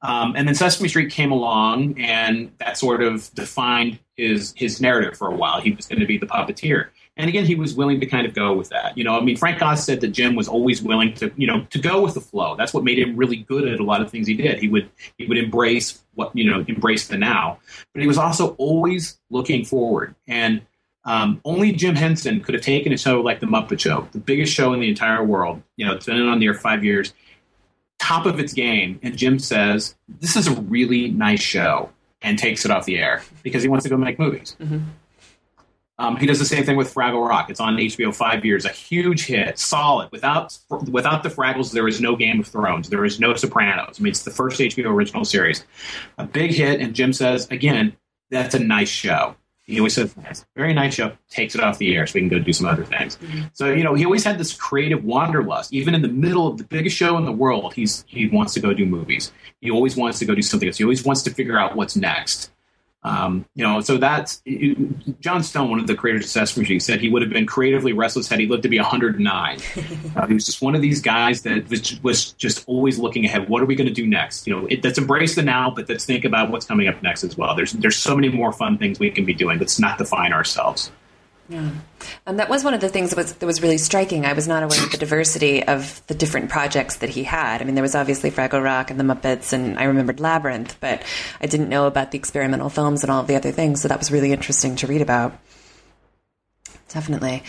Um, and then Sesame Street came along, and that sort of defined his his narrative for a while. He was going to be the puppeteer, and again, he was willing to kind of go with that. You know, I mean, Frank Oz said that Jim was always willing to, you know, to go with the flow. That's what made him really good at a lot of things he did. He would he would embrace what you know, embrace the now, but he was also always looking forward. And um, only Jim Henson could have taken a show like the Muppet Show, the biggest show in the entire world. You know, it's been on the air five years top of its game, and Jim says, This is a really nice show, and takes it off the air because he wants to go make movies. Mm-hmm. Um, he does the same thing with Fraggle Rock. It's on HBO five years, a huge hit, solid. Without without the Fraggles, there is no Game of Thrones. There is no Sopranos. I mean, it's the first HBO original series, a big hit. And Jim says again, that's a nice show. He always says, very nice show, takes it off the air so we can go do some other things. Mm-hmm. So, you know, he always had this creative wanderlust. Even in the middle of the biggest show in the world, he's he wants to go do movies. He always wants to go do something else. He always wants to figure out what's next. Um, you know, so that's Jon Stone, one of the creators of Sesame Street, said he would have been creatively restless had he lived to be 109. (laughs) uh, he was just one of these guys that was, was just always looking ahead. What are we going to do next? You know, it, let's embrace the now, but let's think about what's coming up next as well. There's there's so many more fun things we can be doing. Let's not define ourselves. Yeah. And that was one of the things that was, that was really striking. I was not aware of the diversity of the different projects that he had. I mean, there was obviously Fraggle Rock and the Muppets, and I remembered Labyrinth, but I didn't know about the experimental films and all of the other things. So that was really interesting to read about. Definitely.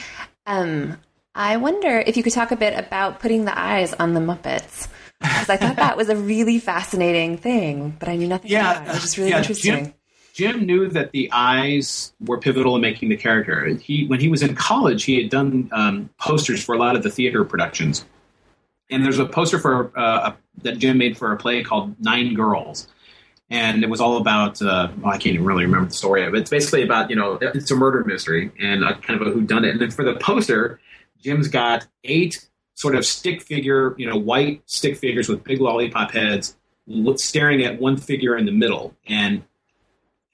Um, I wonder if you could talk a bit about putting the eyes on the Muppets. Because I thought that was a really fascinating thing, but I knew nothing yeah, about it. It was just really yeah, interesting. Jim knew that the eyes were pivotal in making the character. He, when he was in college, he had done um, posters for a lot of the theater productions, and there's a poster for uh, a, that Jim made for a play called Nine Girls, and it was all about uh, well, I can't even really remember the story of it. It's basically about you know it's a murder mystery and a, kind of a whodunit. And then for the poster, Jim's got eight sort of stick figure, you know, white stick figures with big lollipop heads, staring at one figure in the middle, and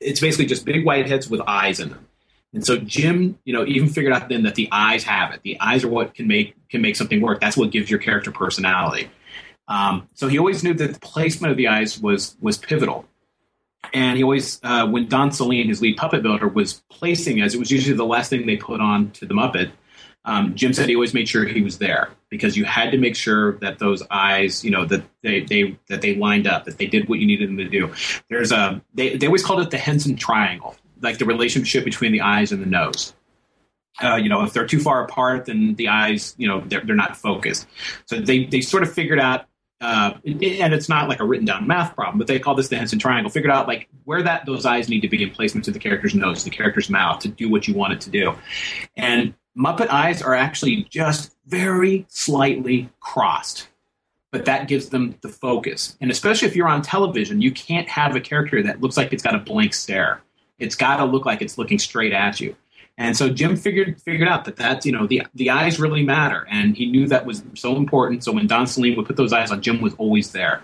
it's basically just big white heads with eyes in them. And so Jim, you know, even figured out then that the eyes have it. The eyes are what can make can make something work. That's what gives your character personality. Um, so he always knew that the placement of the eyes was was pivotal. and he always, uh, when Don Sahlin, his lead puppet builder, was placing as it was usually the last thing they put on to the Muppet. Um, Jim said he always made sure he was there because you had to make sure that those eyes, you know, that they, they that they lined up, that they did what you needed them to do. There's a they they always called it the Henson Triangle, like the relationship between the eyes and the nose. Uh, you know, if they're too far apart, then the eyes, you know, they're, they're not focused. So they, they sort of figured out uh, and it's not like a written down math problem, but they call this the Henson triangle. Figured out like where that those eyes need to be in placement to the character's nose, the character's mouth to do what you want it to do. And Muppet eyes are actually just very slightly crossed, but that gives them the focus. And especially if you're on television, you can't have a character that looks like it's got a blank stare. It's got to look like it's looking straight at you. And so Jim figured figured out that that's you know the the eyes really matter, and he knew that was so important. So when Don Sahlin would put those eyes on, Jim was always there.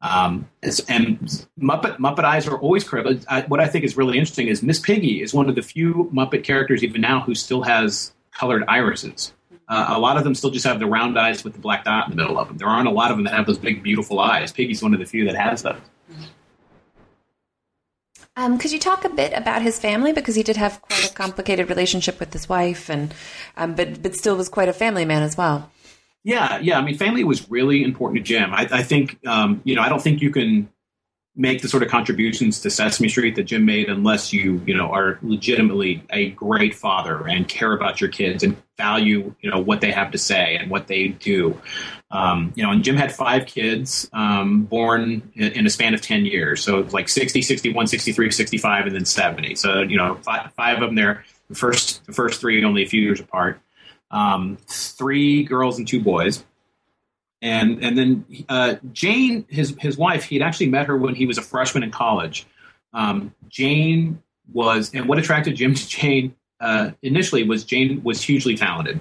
Um, and Muppet Muppet eyes are always critical. what I think is really interesting is Miss Piggy is one of the few Muppet characters even now who still has colored irises. Uh, a lot of them still just have the round eyes with the black dot in the middle of them. There aren't a lot of them that have those big, beautiful eyes. Piggy's one of the few that has those. Um, could you talk a bit about his family because he did have quite a complicated relationship with his wife, and um, but but still was quite a family man as well. Yeah, yeah. I mean, family was really important to Jim. I, I think um, you know I don't think you can make the sort of contributions to Sesame Street that Jim made unless you you know are legitimately a great father and care about your kids and value you know what they have to say and what they do. Um, you know, and Jim had five kids um, born in, in, a span of 10 years. So like 60, 61, 63, 65, and then 70. So, you know, five, five of them there. The first, the first three only a few years apart. Um, three girls and two boys. And and then uh, Jane, his his wife, he had actually met her when he was a freshman in college. Um, Jane was, and what attracted Jim (laughs) to Jane uh, initially was Jane was hugely talented,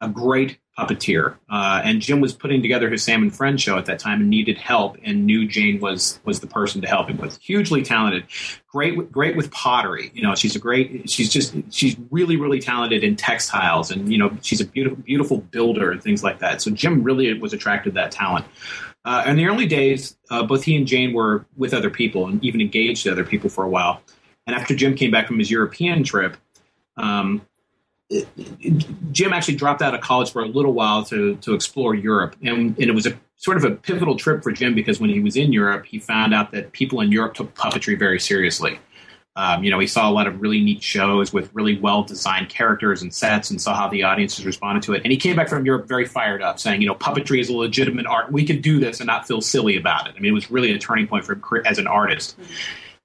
a great puppeteer. Uh, and Jim was putting together his Sam and Friends show at that time and needed help and knew Jane was was the person to help him with. Hugely talented, great great with pottery. You know, she's a great. She's just she's really really talented in textiles and you know she's a beautiful beautiful builder and things like that. So Jim really was attracted to that talent. Uh, in the early days, uh, both he and Jane were with other people and even engaged to other people for a while. And after Jim came back from his European trip, um, Jim actually dropped out of college for a little while to to explore Europe, and, and, it was a sort of a pivotal trip for Jim because when he was in Europe, he found out that people in Europe took puppetry very seriously. Um, you know, he saw a lot of really neat shows with really well designed characters and sets, and saw how the audiences responded to it. And he came back from Europe very fired up, saying, "You know, puppetry is a legitimate art. We can do this and not feel silly about it." I mean, it was really a turning point for him as an artist.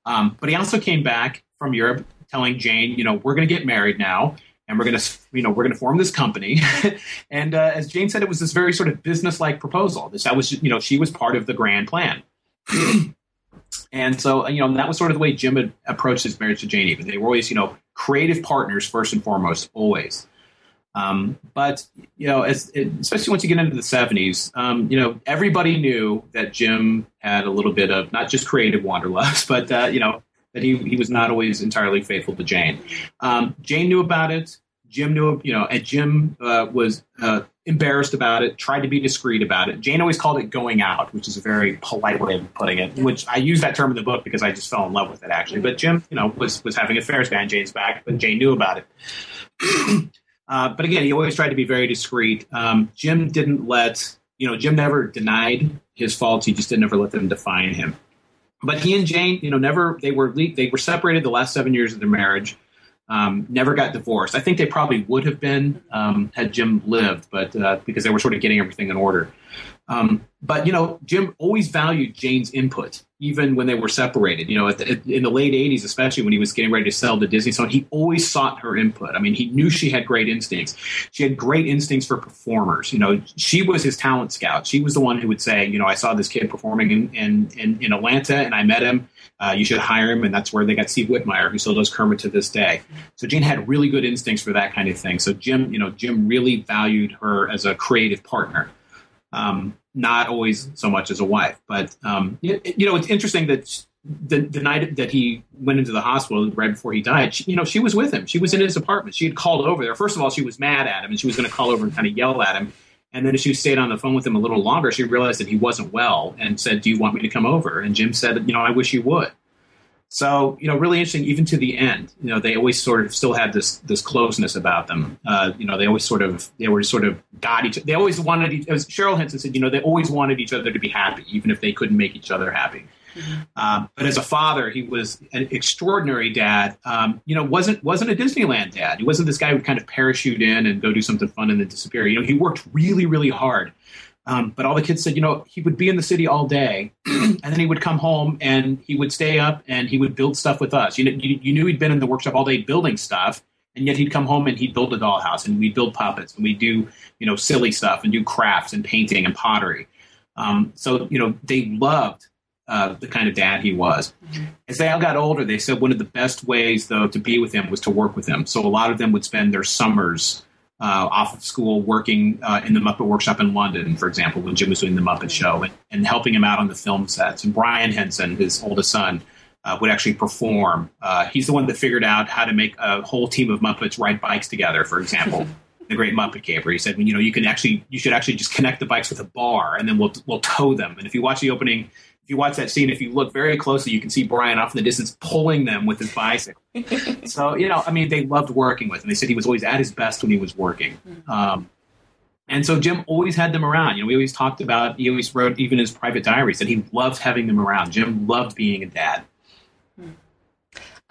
Um, but he also came back from Europe telling Jane, "You know, we're going to get married now." And we're going to you know we're going to form this company. (laughs) And uh, as jane said it was this very sort of business-like proposal. This that was you know she was part of the grand plan. (clears throat) And so you know that was sort of the way jim had approached his marriage to jane even they were always you know creative partners first and foremost always. Um, but you know as, especially once you get into the 70s um, you know everybody knew that jim had a little bit of not just creative wanderlust (laughs) but uh, you know that he, he was not always entirely faithful to Jane. Um, Jane knew about it. Jim knew, you know, and Jim uh, was uh, embarrassed about it, tried to be discreet about it. Jane always called it going out, which is a very polite way of putting it, which I use that term in the book because I just fell in love with it, actually. But Jim, you know, was, was having affairs behind Jane's back, but Jane knew about it. (clears throat) uh, but again, he always tried to be very discreet. Um, Jim didn't let, you know, Jim never denied his faults. He just didn't ever let them define him but he and Jane, you know, never they were they were separated the last seven years of their marriage. Um, never got divorced. I think they probably would have been um, had Jim lived, but uh, because they were sort of getting everything in order. Um, but you know, Jim always valued Jane's input, even when they were separated. You know, the, in the late '80s, especially when he was getting ready to sell the Disney, song, he always sought her input. I mean, he knew she had great instincts. She had great instincts for performers. You know, she was his talent scout. She was the one who would say, you know, I saw this kid performing in in, in, in Atlanta, and I met him. Uh, you should hire him, and that's where they got Steve Whitmire, who still does Kermit to this day. So Jane had really good instincts for that kind of thing. So Jim, you know, Jim really valued her as a creative partner. Um, not always so much as a wife. But um, you, know, it's interesting that the, the night that he went into the hospital right before he died, she, you know, she was with him. She was in his apartment. She had called over there. First of all, she was mad at him, and she was going to call over and kind of yell at him. And then as she stayed on the phone with him a little longer, she realized that he wasn't well and said, "Do you want me to come over?" And Jim said, "You know, I wish you would." So you know, really interesting. Even to the end, you know, they always sort of still had this this closeness about them. Uh, you know, they always sort of they were sort of got each. They always wanted. Each, as Cheryl Henson said, you know, they always wanted each other to be happy, even if they couldn't make each other happy. Mm-hmm. Um, but as a father, he was an extraordinary dad. Um, you know, wasn't wasn't a Disneyland dad. He wasn't this guy who would kind of parachute in and go do something fun and then disappear. You know, he worked really, really hard um, but all the kids said, you know, he would be in the city all day, (clears throat) and then he would come home and he would stay up and he would build stuff with us. You, know, you, you knew he'd been in the workshop all day building stuff, and yet he'd come home and he'd build a dollhouse and we'd build puppets and we'd do, you know, silly stuff and do crafts and painting and pottery. Um, so, you know, they loved uh, the kind of dad he was. Mm-hmm. As they all got older, they said one of the best ways, though, to be with him was to work with him. So a lot of them would spend their summers uh, off of school working uh, in the Muppet Workshop in London, for example, when Jim was doing the Muppet Show, and, and helping him out on the film sets. And Brian Henson, his oldest son, uh, would actually perform. Uh, he's the one that figured out how to make a whole team of Muppets ride bikes together, for example. (laughs) the Great Muppet Caper. He said, "When you know, you can actually, you should actually just connect the bikes with a bar, and then we'll we'll tow them." And if you watch the opening if you watch that scene, if you look very closely, you can see Brian off in the distance pulling them with his bicycle. (laughs) so, you know, I mean, they loved working with him. They said he was always at his best when he was working. Mm-hmm. Um, and so Jim always had them around. You know, we always talked about, he always wrote even his private diaries that he loved having them around. Jim loved being a dad.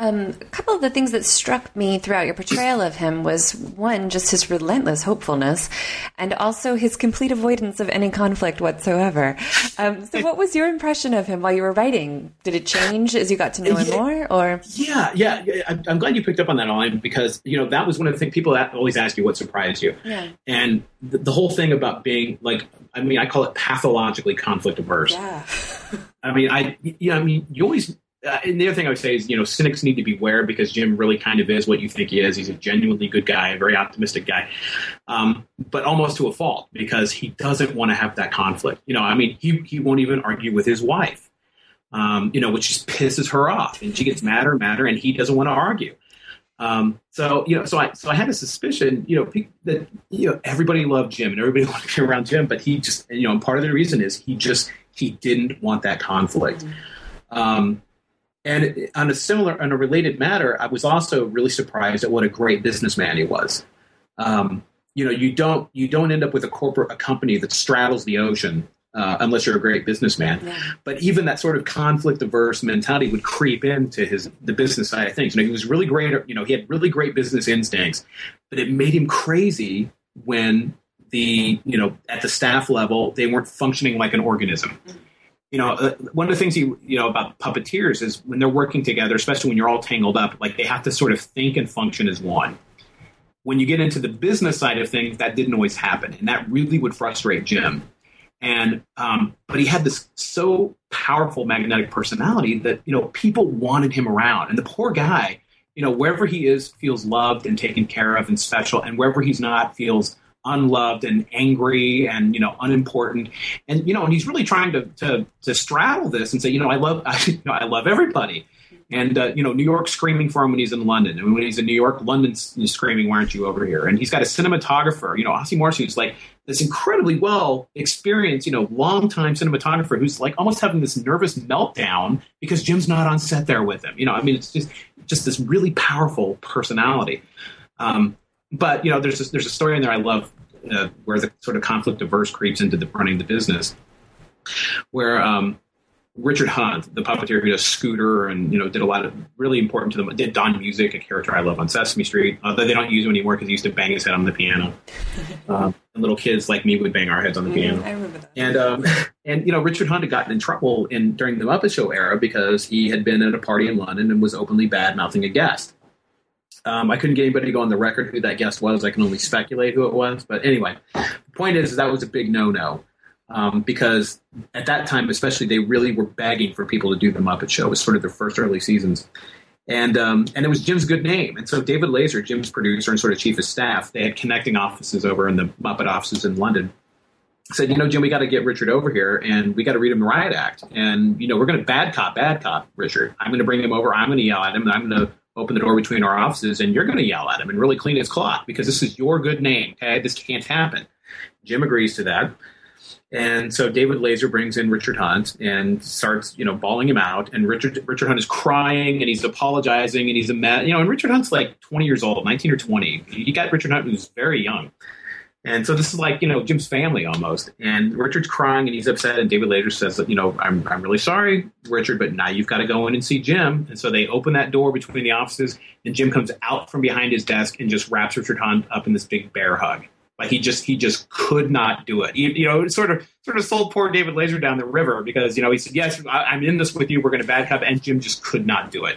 Um, a couple of the things that struck me throughout your portrayal of him was one, just his relentless hopefulness, and also his complete avoidance of any conflict whatsoever. (laughs) Um, so, what was your impression of him while you were writing? Did it change as you got to know him more, or? Yeah, yeah. I'm glad you picked up on that, Elaine, because you know that was one of the things people always ask you what surprised you, yeah. and the, the whole thing about being like, I mean, I call it pathologically conflict averse. Yeah. (laughs) I mean, I, you know, I mean, you always uh, and the other thing I would say is, you know, cynics need to beware because Jim really kind of is what you think he is. He's a genuinely good guy, a very optimistic guy, um, but almost to a fault because he doesn't want to have that conflict. You know, I mean, he he won't even argue with his wife, um, you know, which just pisses her off, and she gets madder and madder, and he doesn't want to argue. Um, so you know, so I so I had a suspicion, you know, that you know everybody loved Jim and everybody (laughs) wanted to be around Jim, but he just, you know, and part of the reason is he just he didn't want that conflict. Mm-hmm. Um, and on a similar, on a related matter, I was also really surprised at what a great businessman he was. Um, you know, you don't you don't end up with a corporate a company that straddles the ocean uh, unless you're a great businessman. Yeah. But even that sort of conflict averse mentality would creep into his the business side of things. You know, he was really great. You know, he had really great business instincts, but it made him crazy when the you know at the staff level they weren't functioning like an organism. Mm-hmm you know, uh, one of the things you you know about puppeteers is when they're working together, especially when you're all tangled up, like they have to sort of think and function as one. When you get into the business side of things, that didn't always happen, and that really would frustrate Jim. And um, but he had this so powerful magnetic personality that you know people wanted him around, and the poor guy, you know, wherever he is, feels loved and taken care of and special, and wherever he's not, feels unloved and angry and you know unimportant. And you know and he's really trying to to, to straddle this and say you know i love (laughs) I, you know, I love everybody. And uh, you know new York screaming for him when he's in london. And when he's in new york london's screaming why aren't you over here? And he's got a cinematographer you know Ossie morrissey who's like this incredibly well experienced you know long time cinematographer who's like almost having this nervous meltdown because jim's not on set there with him. You know i mean it's just just this really powerful personality. Um, but you know, there's a, there's a story in there I love uh, where the sort of conflict averse creeps into the running the business, where um, Richard Hunt, the puppeteer who does Scooter and you know did a lot of really important to them, did Don Music, a character I love on Sesame Street. Although they don't use him anymore because he used to bang his head on the piano. (laughs) Um, and little kids like me would bang our heads on the mm-hmm. piano. I remember that. And um, (laughs) and you know Richard Hunt had gotten in trouble in during the Muppet Show era because he had been at a party in London and was openly bad mouthing a guest. Um, I couldn't get anybody to go on the record who that guest was. I can only speculate who it was. But anyway, the point is that was a big no-no um, because at that time, especially, they really were begging for people to do the Muppet Show. It was sort of their first early seasons, and um, and it was Jim's good name. And so David Lazer, Jim's producer and sort of chief of staff, they had connecting offices over in the Muppet offices in London. Said, you know, Jim, we got to get Richard over here, and we got to read him the riot act, and you know, we're going to bad cop, bad cop, Richard. I'm going to bring him over. I'm going to yell at him, and I'm going to open the door between our offices and you're going to yell at him and really clean his clock because this is your good name. Okay, this can't happen. Jim agrees to that. And so David Lazer brings in Richard Hunt and starts, you know, bawling him out. And Richard Richard Hunt is crying and he's apologizing and he's a mad, you know. And Richard Hunt's like 20 years old, 19 or 20. You got Richard Hunt who's very young. And so this is like, you know, Jim's family almost. And Richard's crying and he's upset. And David Lazer says, you know, I'm, I'm really sorry, Richard, but now you've got to go in and see Jim. And so they open that door between the offices and Jim comes out from behind his desk and just wraps Richard Hunt up in this big bear hug. Like he just he just could not do it. You, you know, it sort of sort of sold poor David Lazer down the river because you know he said, "Yes, I, am in this with you. We're going to bad cup," and Jim just could not do it.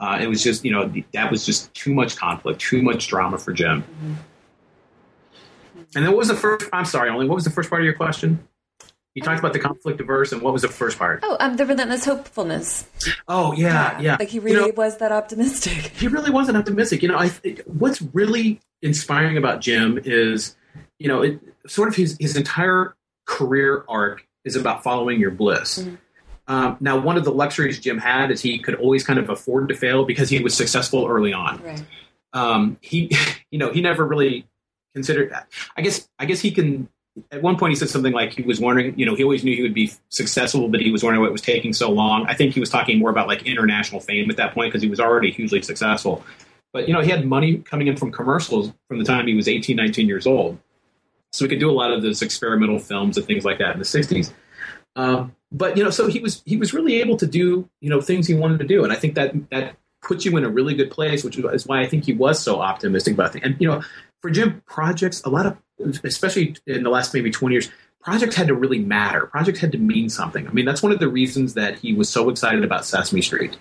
Uh, it was just you know that was just too much conflict, too much drama for Jim. Mm-hmm. And then what was the first? I'm sorry, only what was the first part of your question? You talked about the conflict averse, and what was the first part? Oh, um, the relentless hopefulness. Oh yeah, yeah. yeah. Like he really you know, was that optimistic. (laughs) He really wasn't optimistic. You know, I what's really inspiring about Jim is, you know, it sort of his his entire career arc is about following your bliss. Mm-hmm. Um, now, one of the luxuries Jim had is he could always kind of afford to fail because he was successful early on. Right. Um, he, (laughs) you know, he never really considered. I guess, I guess he can at one point he said something like he was wondering, you know, he always knew he would be successful, but he was wondering what was taking so long. I think he was talking more about like international fame at that point because he was already hugely successful. But, you know, he had money coming in from commercials from the time he was 18, 19 years old. So he could do a lot of those experimental films and things like that in the 60s. Um, but, you know, so he was he was really able to do, you know, things he wanted to do. And I think that that puts you in a really good place, which is why I think he was so optimistic about things. And, you know, for Jim, projects, a lot of especially in the last maybe 20 years, projects had to really matter. Projects had to mean something. I mean, that's one of the reasons that he was so excited about Sesame Street.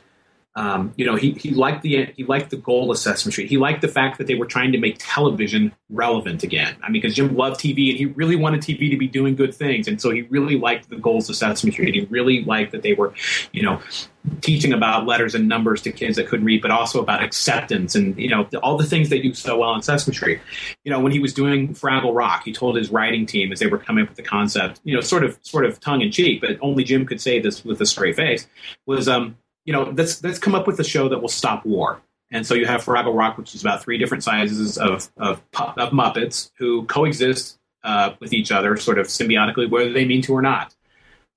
Um, you know, he, he liked the he liked the goal of Sesame Street. He liked the fact that they were trying to make television relevant again. I mean, because Jim loved TV and he really wanted TV to be doing good things, and so he really liked the goals of Sesame Street. He really liked that they were, you know, teaching about letters and numbers to kids that couldn't read, but also about acceptance and you know all the things they do so well in Sesame Street. You know, when he was doing Fraggle Rock, he told his writing team as they were coming up with the concept, you know, sort of sort of tongue in cheek, but only Jim could say this with a straight face, was um you know, let's let's come up with a show that will stop war. And so you have Fraggle Rock, which is about three different sizes of of, of Muppets who coexist uh, with each other, sort of symbiotically, whether they mean to or not.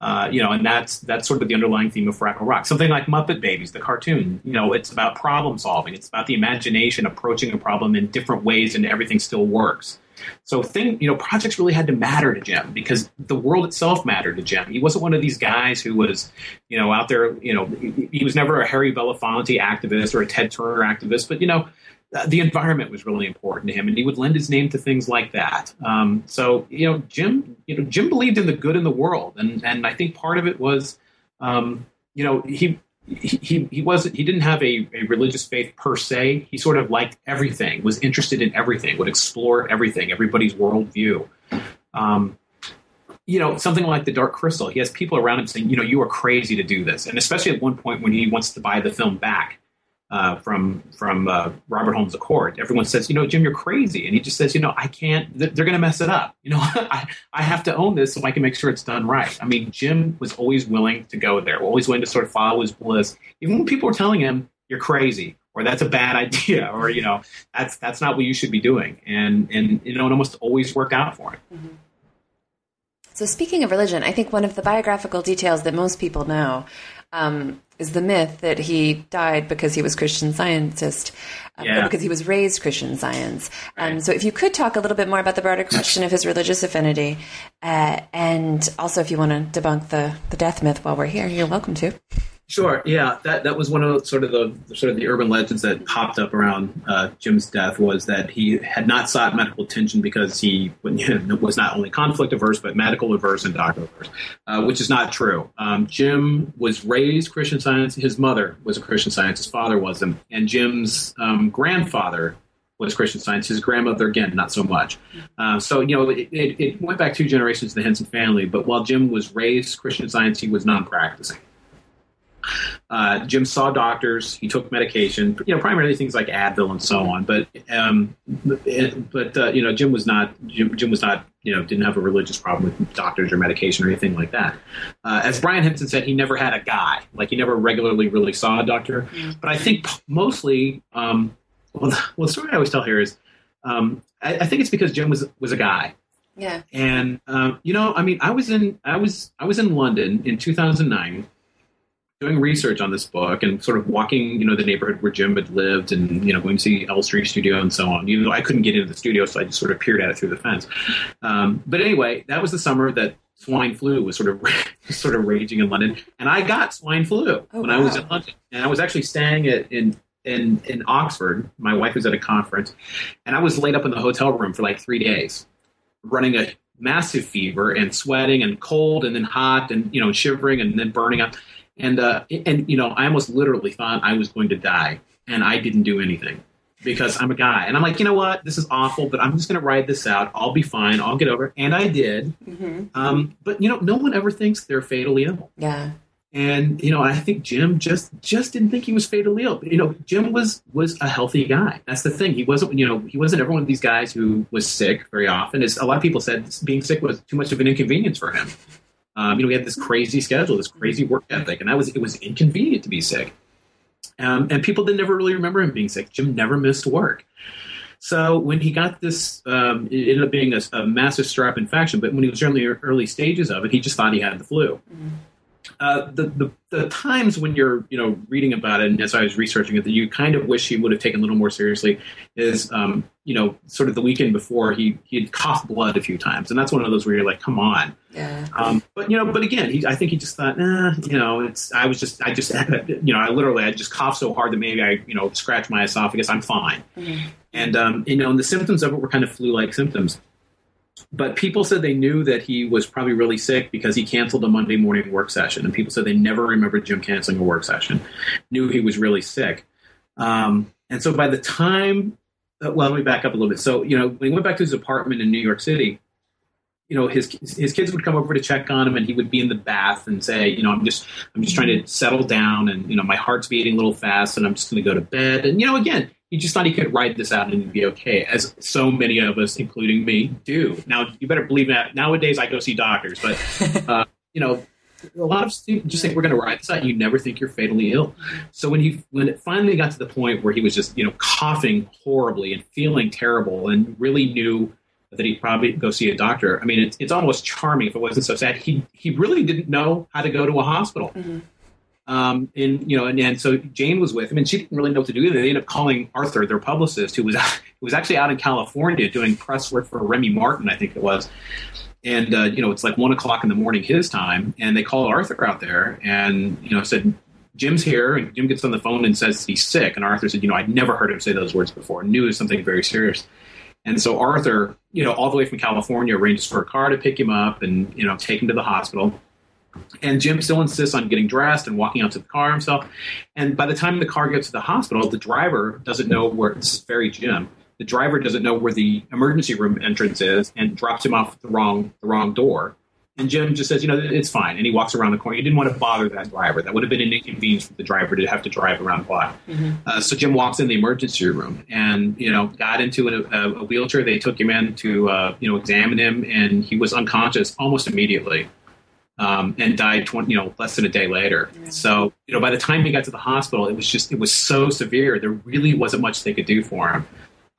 Uh, you know, and that's that's sort of the underlying theme of Fraggle Rock. Something like Muppet Babies, the cartoon. You know, it's about problem solving. It's about the imagination approaching a problem in different ways, and everything still works. So thing, you know, projects really had to matter to Jim because the world itself mattered to Jim. He wasn't one of these guys who was, you know, out there, you know, he, he was never a Harry Belafonte activist or a Ted Turner activist, but you know, uh, the environment was really important to him, and he would lend his name to things like that. Um, so, you know, Jim, you know, Jim believed in the good in the world, and and I think part of it was, um, you know, he he, he wasn't he didn't have a, a religious faith per se. He sort of liked everything, was interested in everything, would explore everything, everybody's worldview. Um, you know, something like the Dark Crystal. He has people around him saying, you know, you are crazy to do this, and especially at one point when he wants to buy the film back uh, from from uh, Robert Holmes à Court. Everyone says, you know, Jim, you're crazy, and he just says, you know, I can't. They're going to mess it up. You know, (laughs) I I have to own this so I can make sure it's done right. I mean, Jim was always willing to go there, always willing to sort of follow his bliss, even when people were telling him you're crazy or that's a bad (laughs) idea or you know that's that's not what you should be doing, and and you know it almost always worked out for him. Mm-hmm. So speaking of religion, I think one of the biographical details that most people know um, is the myth that he died because he was Christian Scientist, um, yeah. because he was raised Christian Science. Right. Um, so, if you could talk a little bit more about the broader question of his religious affinity, uh, and also if you want to debunk the the death myth while we're here, you're welcome to. Sure. Yeah, that that was one of sort of the sort of the urban legends that popped up around uh, Jim's death was that he had not sought medical attention because he (laughs) was not only conflict averse but medical averse and doctor averse, uh, which is not true. Um, Jim was raised Christian Science. His mother was a Christian Science. His father wasn't, and Jim's um, grandfather was Christian Science. His grandmother, again, not so much. Uh, so, you know, it, it, it, went back two generations in the Henson family. But while Jim was raised Christian Science, he was non practicing. Uh, Jim saw doctors. He took medication. You know, primarily things like Advil and so on. But um, but uh, you know, Jim was not Jim, Jim, was not you know didn't have a religious problem with doctors or medication or anything like that. Uh, as Brian Henson said, he never had a guy. Like he never regularly really saw a doctor. Mm-hmm. But I think mostly, um, well, the, (laughs) well, the story I always tell here is, um, I, I think it's because Jim was was a guy Yeah. And um, you know, I mean, I was in I was I was in London in 2009 doing research on this book and sort of walking, you know, the neighborhood where Jim had lived and, you know, going to see Elstree Studio and so on. Even though I couldn't get into the studio, so I just sort of peered at it through the fence. Um, but anyway, that was the summer that swine flu was sort of (laughs) sort of raging in London, and I got swine flu Oh, when I was wow. in London, and I was actually staying at, in in in Oxford. My wife was at a conference, and I was laid up in the hotel room for like three days, running a massive fever and sweating and cold and then hot and you know shivering and then burning up, and uh, and you know I almost literally thought I was going to die, and I didn't do anything because I'm a guy. And I'm like, you know what? This is awful, but I'm just going to ride this out. I'll be fine. I'll get over it. And I did. Um, but, you know, no one ever thinks they're fatally ill. Yeah. And, you know, I think Jim just just didn't think he was fatally ill. You know, Jim was was a healthy guy. That's the thing. He wasn't, you know, he wasn't ever one of these guys who was sick very often. As a lot of people said, being sick was too much of an inconvenience for him. Um, you know, we had this crazy schedule, this crazy work ethic, and that was it was inconvenient to be sick. Um, and people didn't never really remember him being sick. Jim never missed work. So when he got this, um, it ended up being a, a massive strep infection. But when he was in the early stages of it, he just thought he had the flu. Uh, the, the the times when you're you know reading about it, and as I was researching it, that you kind of wish he would have taken a little more seriously is um, you know sort of the weekend before he he had coughed blood a few times, and that's one of those where you're like, come on. Yeah. Um, but you know, but again, he, I think he just thought, nah, you know, it's. I was just, I just, (laughs) you know, I literally, I just coughed so hard that maybe I, you know, scratched my esophagus. I'm fine. And um, you know, and the symptoms of it were kind of flu-like symptoms. But people said they knew that he was probably really sick because he canceled a Monday morning work session, and people said they never remembered Jim canceling a work session. Knew he was really sick. Um, and so by the time, uh, well, let me back up a little bit. So you know, when he went back to his apartment in New York City, you know his his kids would come over to check on him and he would be in the bath and say you know i'm just i'm just trying to settle down and you know my heart's beating a little fast and i'm just going to go to bed and you know again he just thought he could ride this out and it'd be okay as so many of us including me do now you better believe that nowadays i go see doctors but (laughs) uh, you know a lot of students just think we're going to ride this out. You never think you're fatally ill. So when he when it finally got to the point where he was just you know coughing horribly and feeling terrible and really knew that he'd probably go see a doctor. I mean, it's, it's almost charming if it wasn't so sad. He he really didn't know how to go to a hospital. Um, and you know, and, and so Jane was with him, and she didn't really know what to do. Either. They ended up calling Arthur, their publicist, who was (laughs) who was actually out in California doing press work for Remy Martin, I think it was. And uh, you know, it's like one o'clock in the morning his time, and they called Arthur out there, and you know, said Jim's here, and Jim gets on the phone and says he's sick, and Arthur said, you know, I'd never heard him say those words before, knew it was something very serious. And so Arthur, you know, all the way from California, arranges for a car to pick him up and you know take him to the hospital. And Jim still insists on getting dressed and walking out to the car himself. And by the time the car gets to the hospital, the driver doesn't know where. This is very Jim. The driver doesn't know where the emergency room entrance is and drops him off the wrong the wrong door. And Jim just says, you know, it's fine. And he walks around the corner. He didn't want to bother that driver. That would have been an inconvenience for the driver to have to drive around the block. Uh, so Jim walks in the emergency room and, you know, got into a, a, a wheelchair. They took him in to, uh, you know, examine him, and he was unconscious almost immediately. Um, and died 20, you know, less than a day later. So, you know, by the time he got to the hospital, it was just, it was so severe. There really wasn't much they could do for him.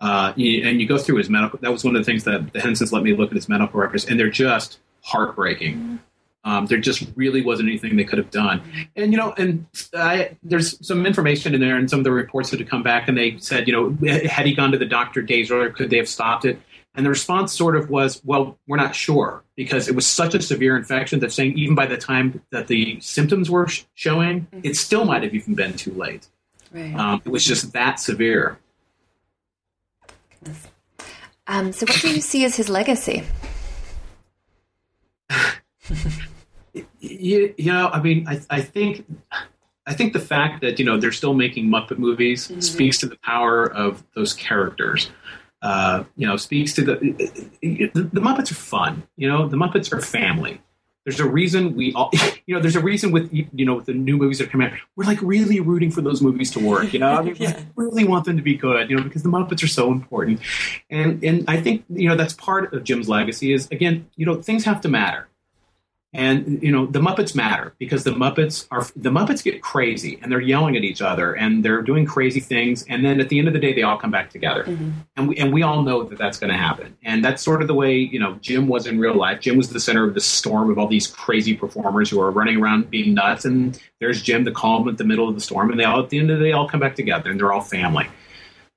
Uh, and you go through his medical. That was one of the things that the Hensons let me look at his medical records, and they're just heartbreaking. Um, there just really wasn't anything they could have done. And you know, and I, there's some information in there, and some of the reports that had come back, and they said, you know, had he gone to the doctor days earlier, could they have stopped it? And the response sort of was, well, we're not sure because it was such a severe infection that saying even by the time that the symptoms were sh- showing, it still might have even been too late. Right. Um, it was just that severe. Um, so, what do you see as his legacy? (laughs) you, you know, I mean, I, I think, I think the fact that you know they're still making Muppet movies speaks to the power of those characters. Uh, you know, speaks to the, the the Muppets are fun. You know, the Muppets are family. There's a reason we all, (laughs) you know, there's a reason with you know with the new movies that come out, we're like really rooting for those movies to work. You know, (laughs) I mean, Yeah. we really want them to be good. You know, because the Muppets are so important, and and I think you know that's part of Jim's legacy is again, you know, things have to matter. And you know the Muppets matter because the Muppets are the Muppets get crazy and they're yelling at each other and they're doing crazy things and then at the end of the day they all come back together mm-hmm. and we and we all know that that's going to happen and that's sort of the way you know Jim was in real life. Jim was the center of the storm of all these crazy performers who are running around being nuts and there's Jim the calm at the middle of the storm and they all at the end of the day all come back together and they're all family.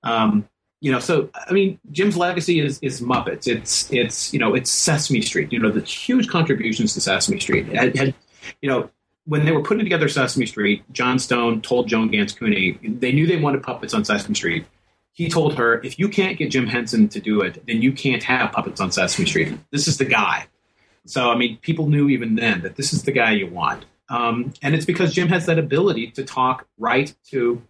Um, you know, so I mean, Jim's legacy is is Muppets. It's it's you know it's Sesame Street. You know, the huge contributions to Sesame Street. Had, had, you know, when they were putting together Sesame Street, Jon Stone told Joan Ganz Cooney they knew they wanted puppets on Sesame Street. He told her, if you can't get Jim Henson to do it, then you can't have puppets on Sesame Street. This is the guy. So I mean, people knew even then that this is the guy you want. Um, and it's because Jim has that ability to talk right to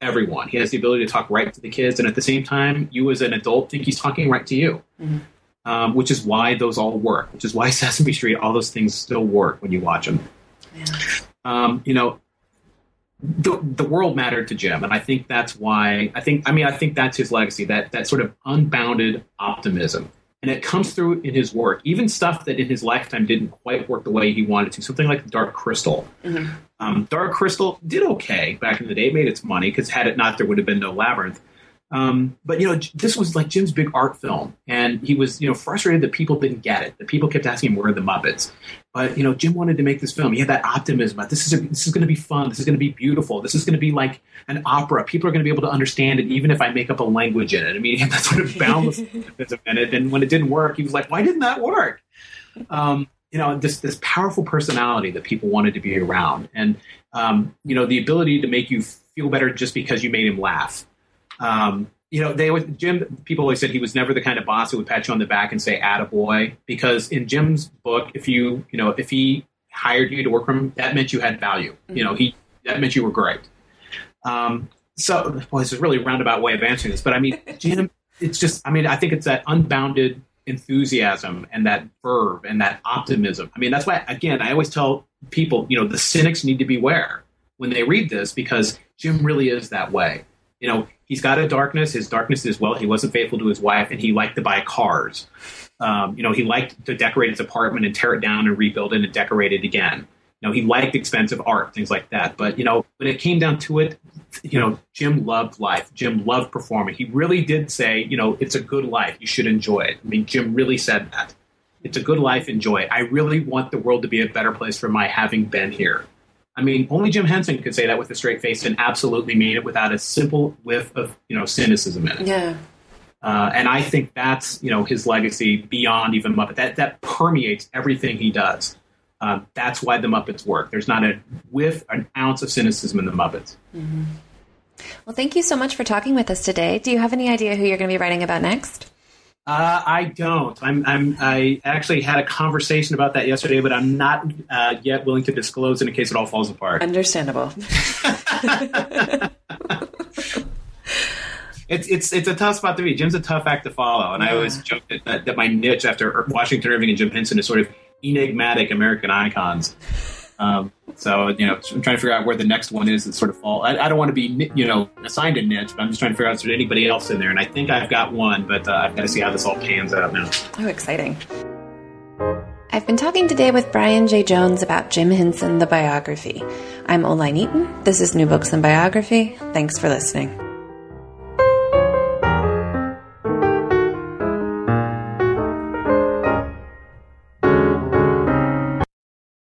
everyone. He has the ability to talk right to the kids, and at the same time, you as an adult think he's talking right to you. Mm-hmm. Um, which is why those all work. Which is why (laughs) Sesame Street, all those things still work when you watch them. Yeah. Um, you know, the the world mattered to Jim, and I think that's why. I think I mean I think that's his legacy. That that sort of unbounded optimism and it comes through in his work. Even stuff that in his lifetime didn't quite work the way he wanted to. Something like Dark Crystal. Mm-hmm. Um, Dark Crystal did okay back in the day. It made its money because had it not, there would have been no Labyrinth. Um, but you know, this was like Jim's big art film, and he was you know frustrated that people didn't get it. That people kept asking him where are the Muppets. But you know, Jim wanted to make this film. He had that optimism. About, this is a, this is going to be fun. This is going to be beautiful. This is going to be like an opera. People are going to be able to understand it, even if I make up a language in it. I mean, (laughs) he had that sort of boundless (laughs) optimism in it. And when it didn't work, he was like, "Why didn't that work?" Um, you know, this this powerful personality that people wanted to be around, and um, you know, the ability to make you feel better just because you made him laugh. Um, you know, they always, Jim, people always said he was never the kind of boss who would pat you on the back and say, attaboy, because in Jim's book, if you, you know, if he hired you to work for him, that meant you had value. Mm-hmm. You know, he, that meant you were great. Um, so, well, this is a really roundabout way of answering this, but I mean, (laughs) Jim, it's just, I mean, I think it's that unbounded enthusiasm and that verve and that optimism. I mean, that's why, again, I always tell people, you know, the cynics need to beware when they read this because Jim really is that way. You know, he's got a darkness. His darkness is well, he wasn't faithful to his wife, and he liked to buy cars. Um, you know, he liked to decorate his apartment and tear it down and rebuild it and decorate it again. You know, he liked expensive art, things like that. But you know, when it came down to it, you know, Jim loved life. Jim loved performing. He really did say, you know, it's a good life. You should enjoy it. I mean, Jim really said that. It's a good life. Enjoy it. I really want the world to be a better place for my having been here. I mean, only Jim Henson could say that with a straight face and absolutely mean it without a simple whiff of you know cynicism in it. Yeah. Uh, and I think that's you know his legacy beyond even Muppet. That that permeates everything he does. Uh, that's why the Muppets work. There's not a whiff, an ounce of cynicism in the Muppets. Mm-hmm. Well, thank you so much for talking with us today. Do you have any idea who you're going to be writing about next? Uh, I don't. I'm, I'm, i actually had a conversation about that yesterday, but I'm not uh, yet willing to disclose in case it all falls apart. Understandable. (laughs) it's it's it's a tough spot to be. Jim's a tough act to follow, and yeah. I always joke that, that, my niche after Washington Irving and Jim Henson is sort of enigmatic American icons. Um, so you know, I'm trying to figure out where the next one is that sort of fall. I, I, don't want to be you know assigned a niche, but I'm just trying to figure out if there's anybody else in there. And I think I've got one, but uh, I've got to see how this all pans out now. Oh, exciting! I've been talking today with Brian J. Jones about Jim Henson, the biography. I'm Oline Eaton. This is New Books in Biography. Thanks for listening.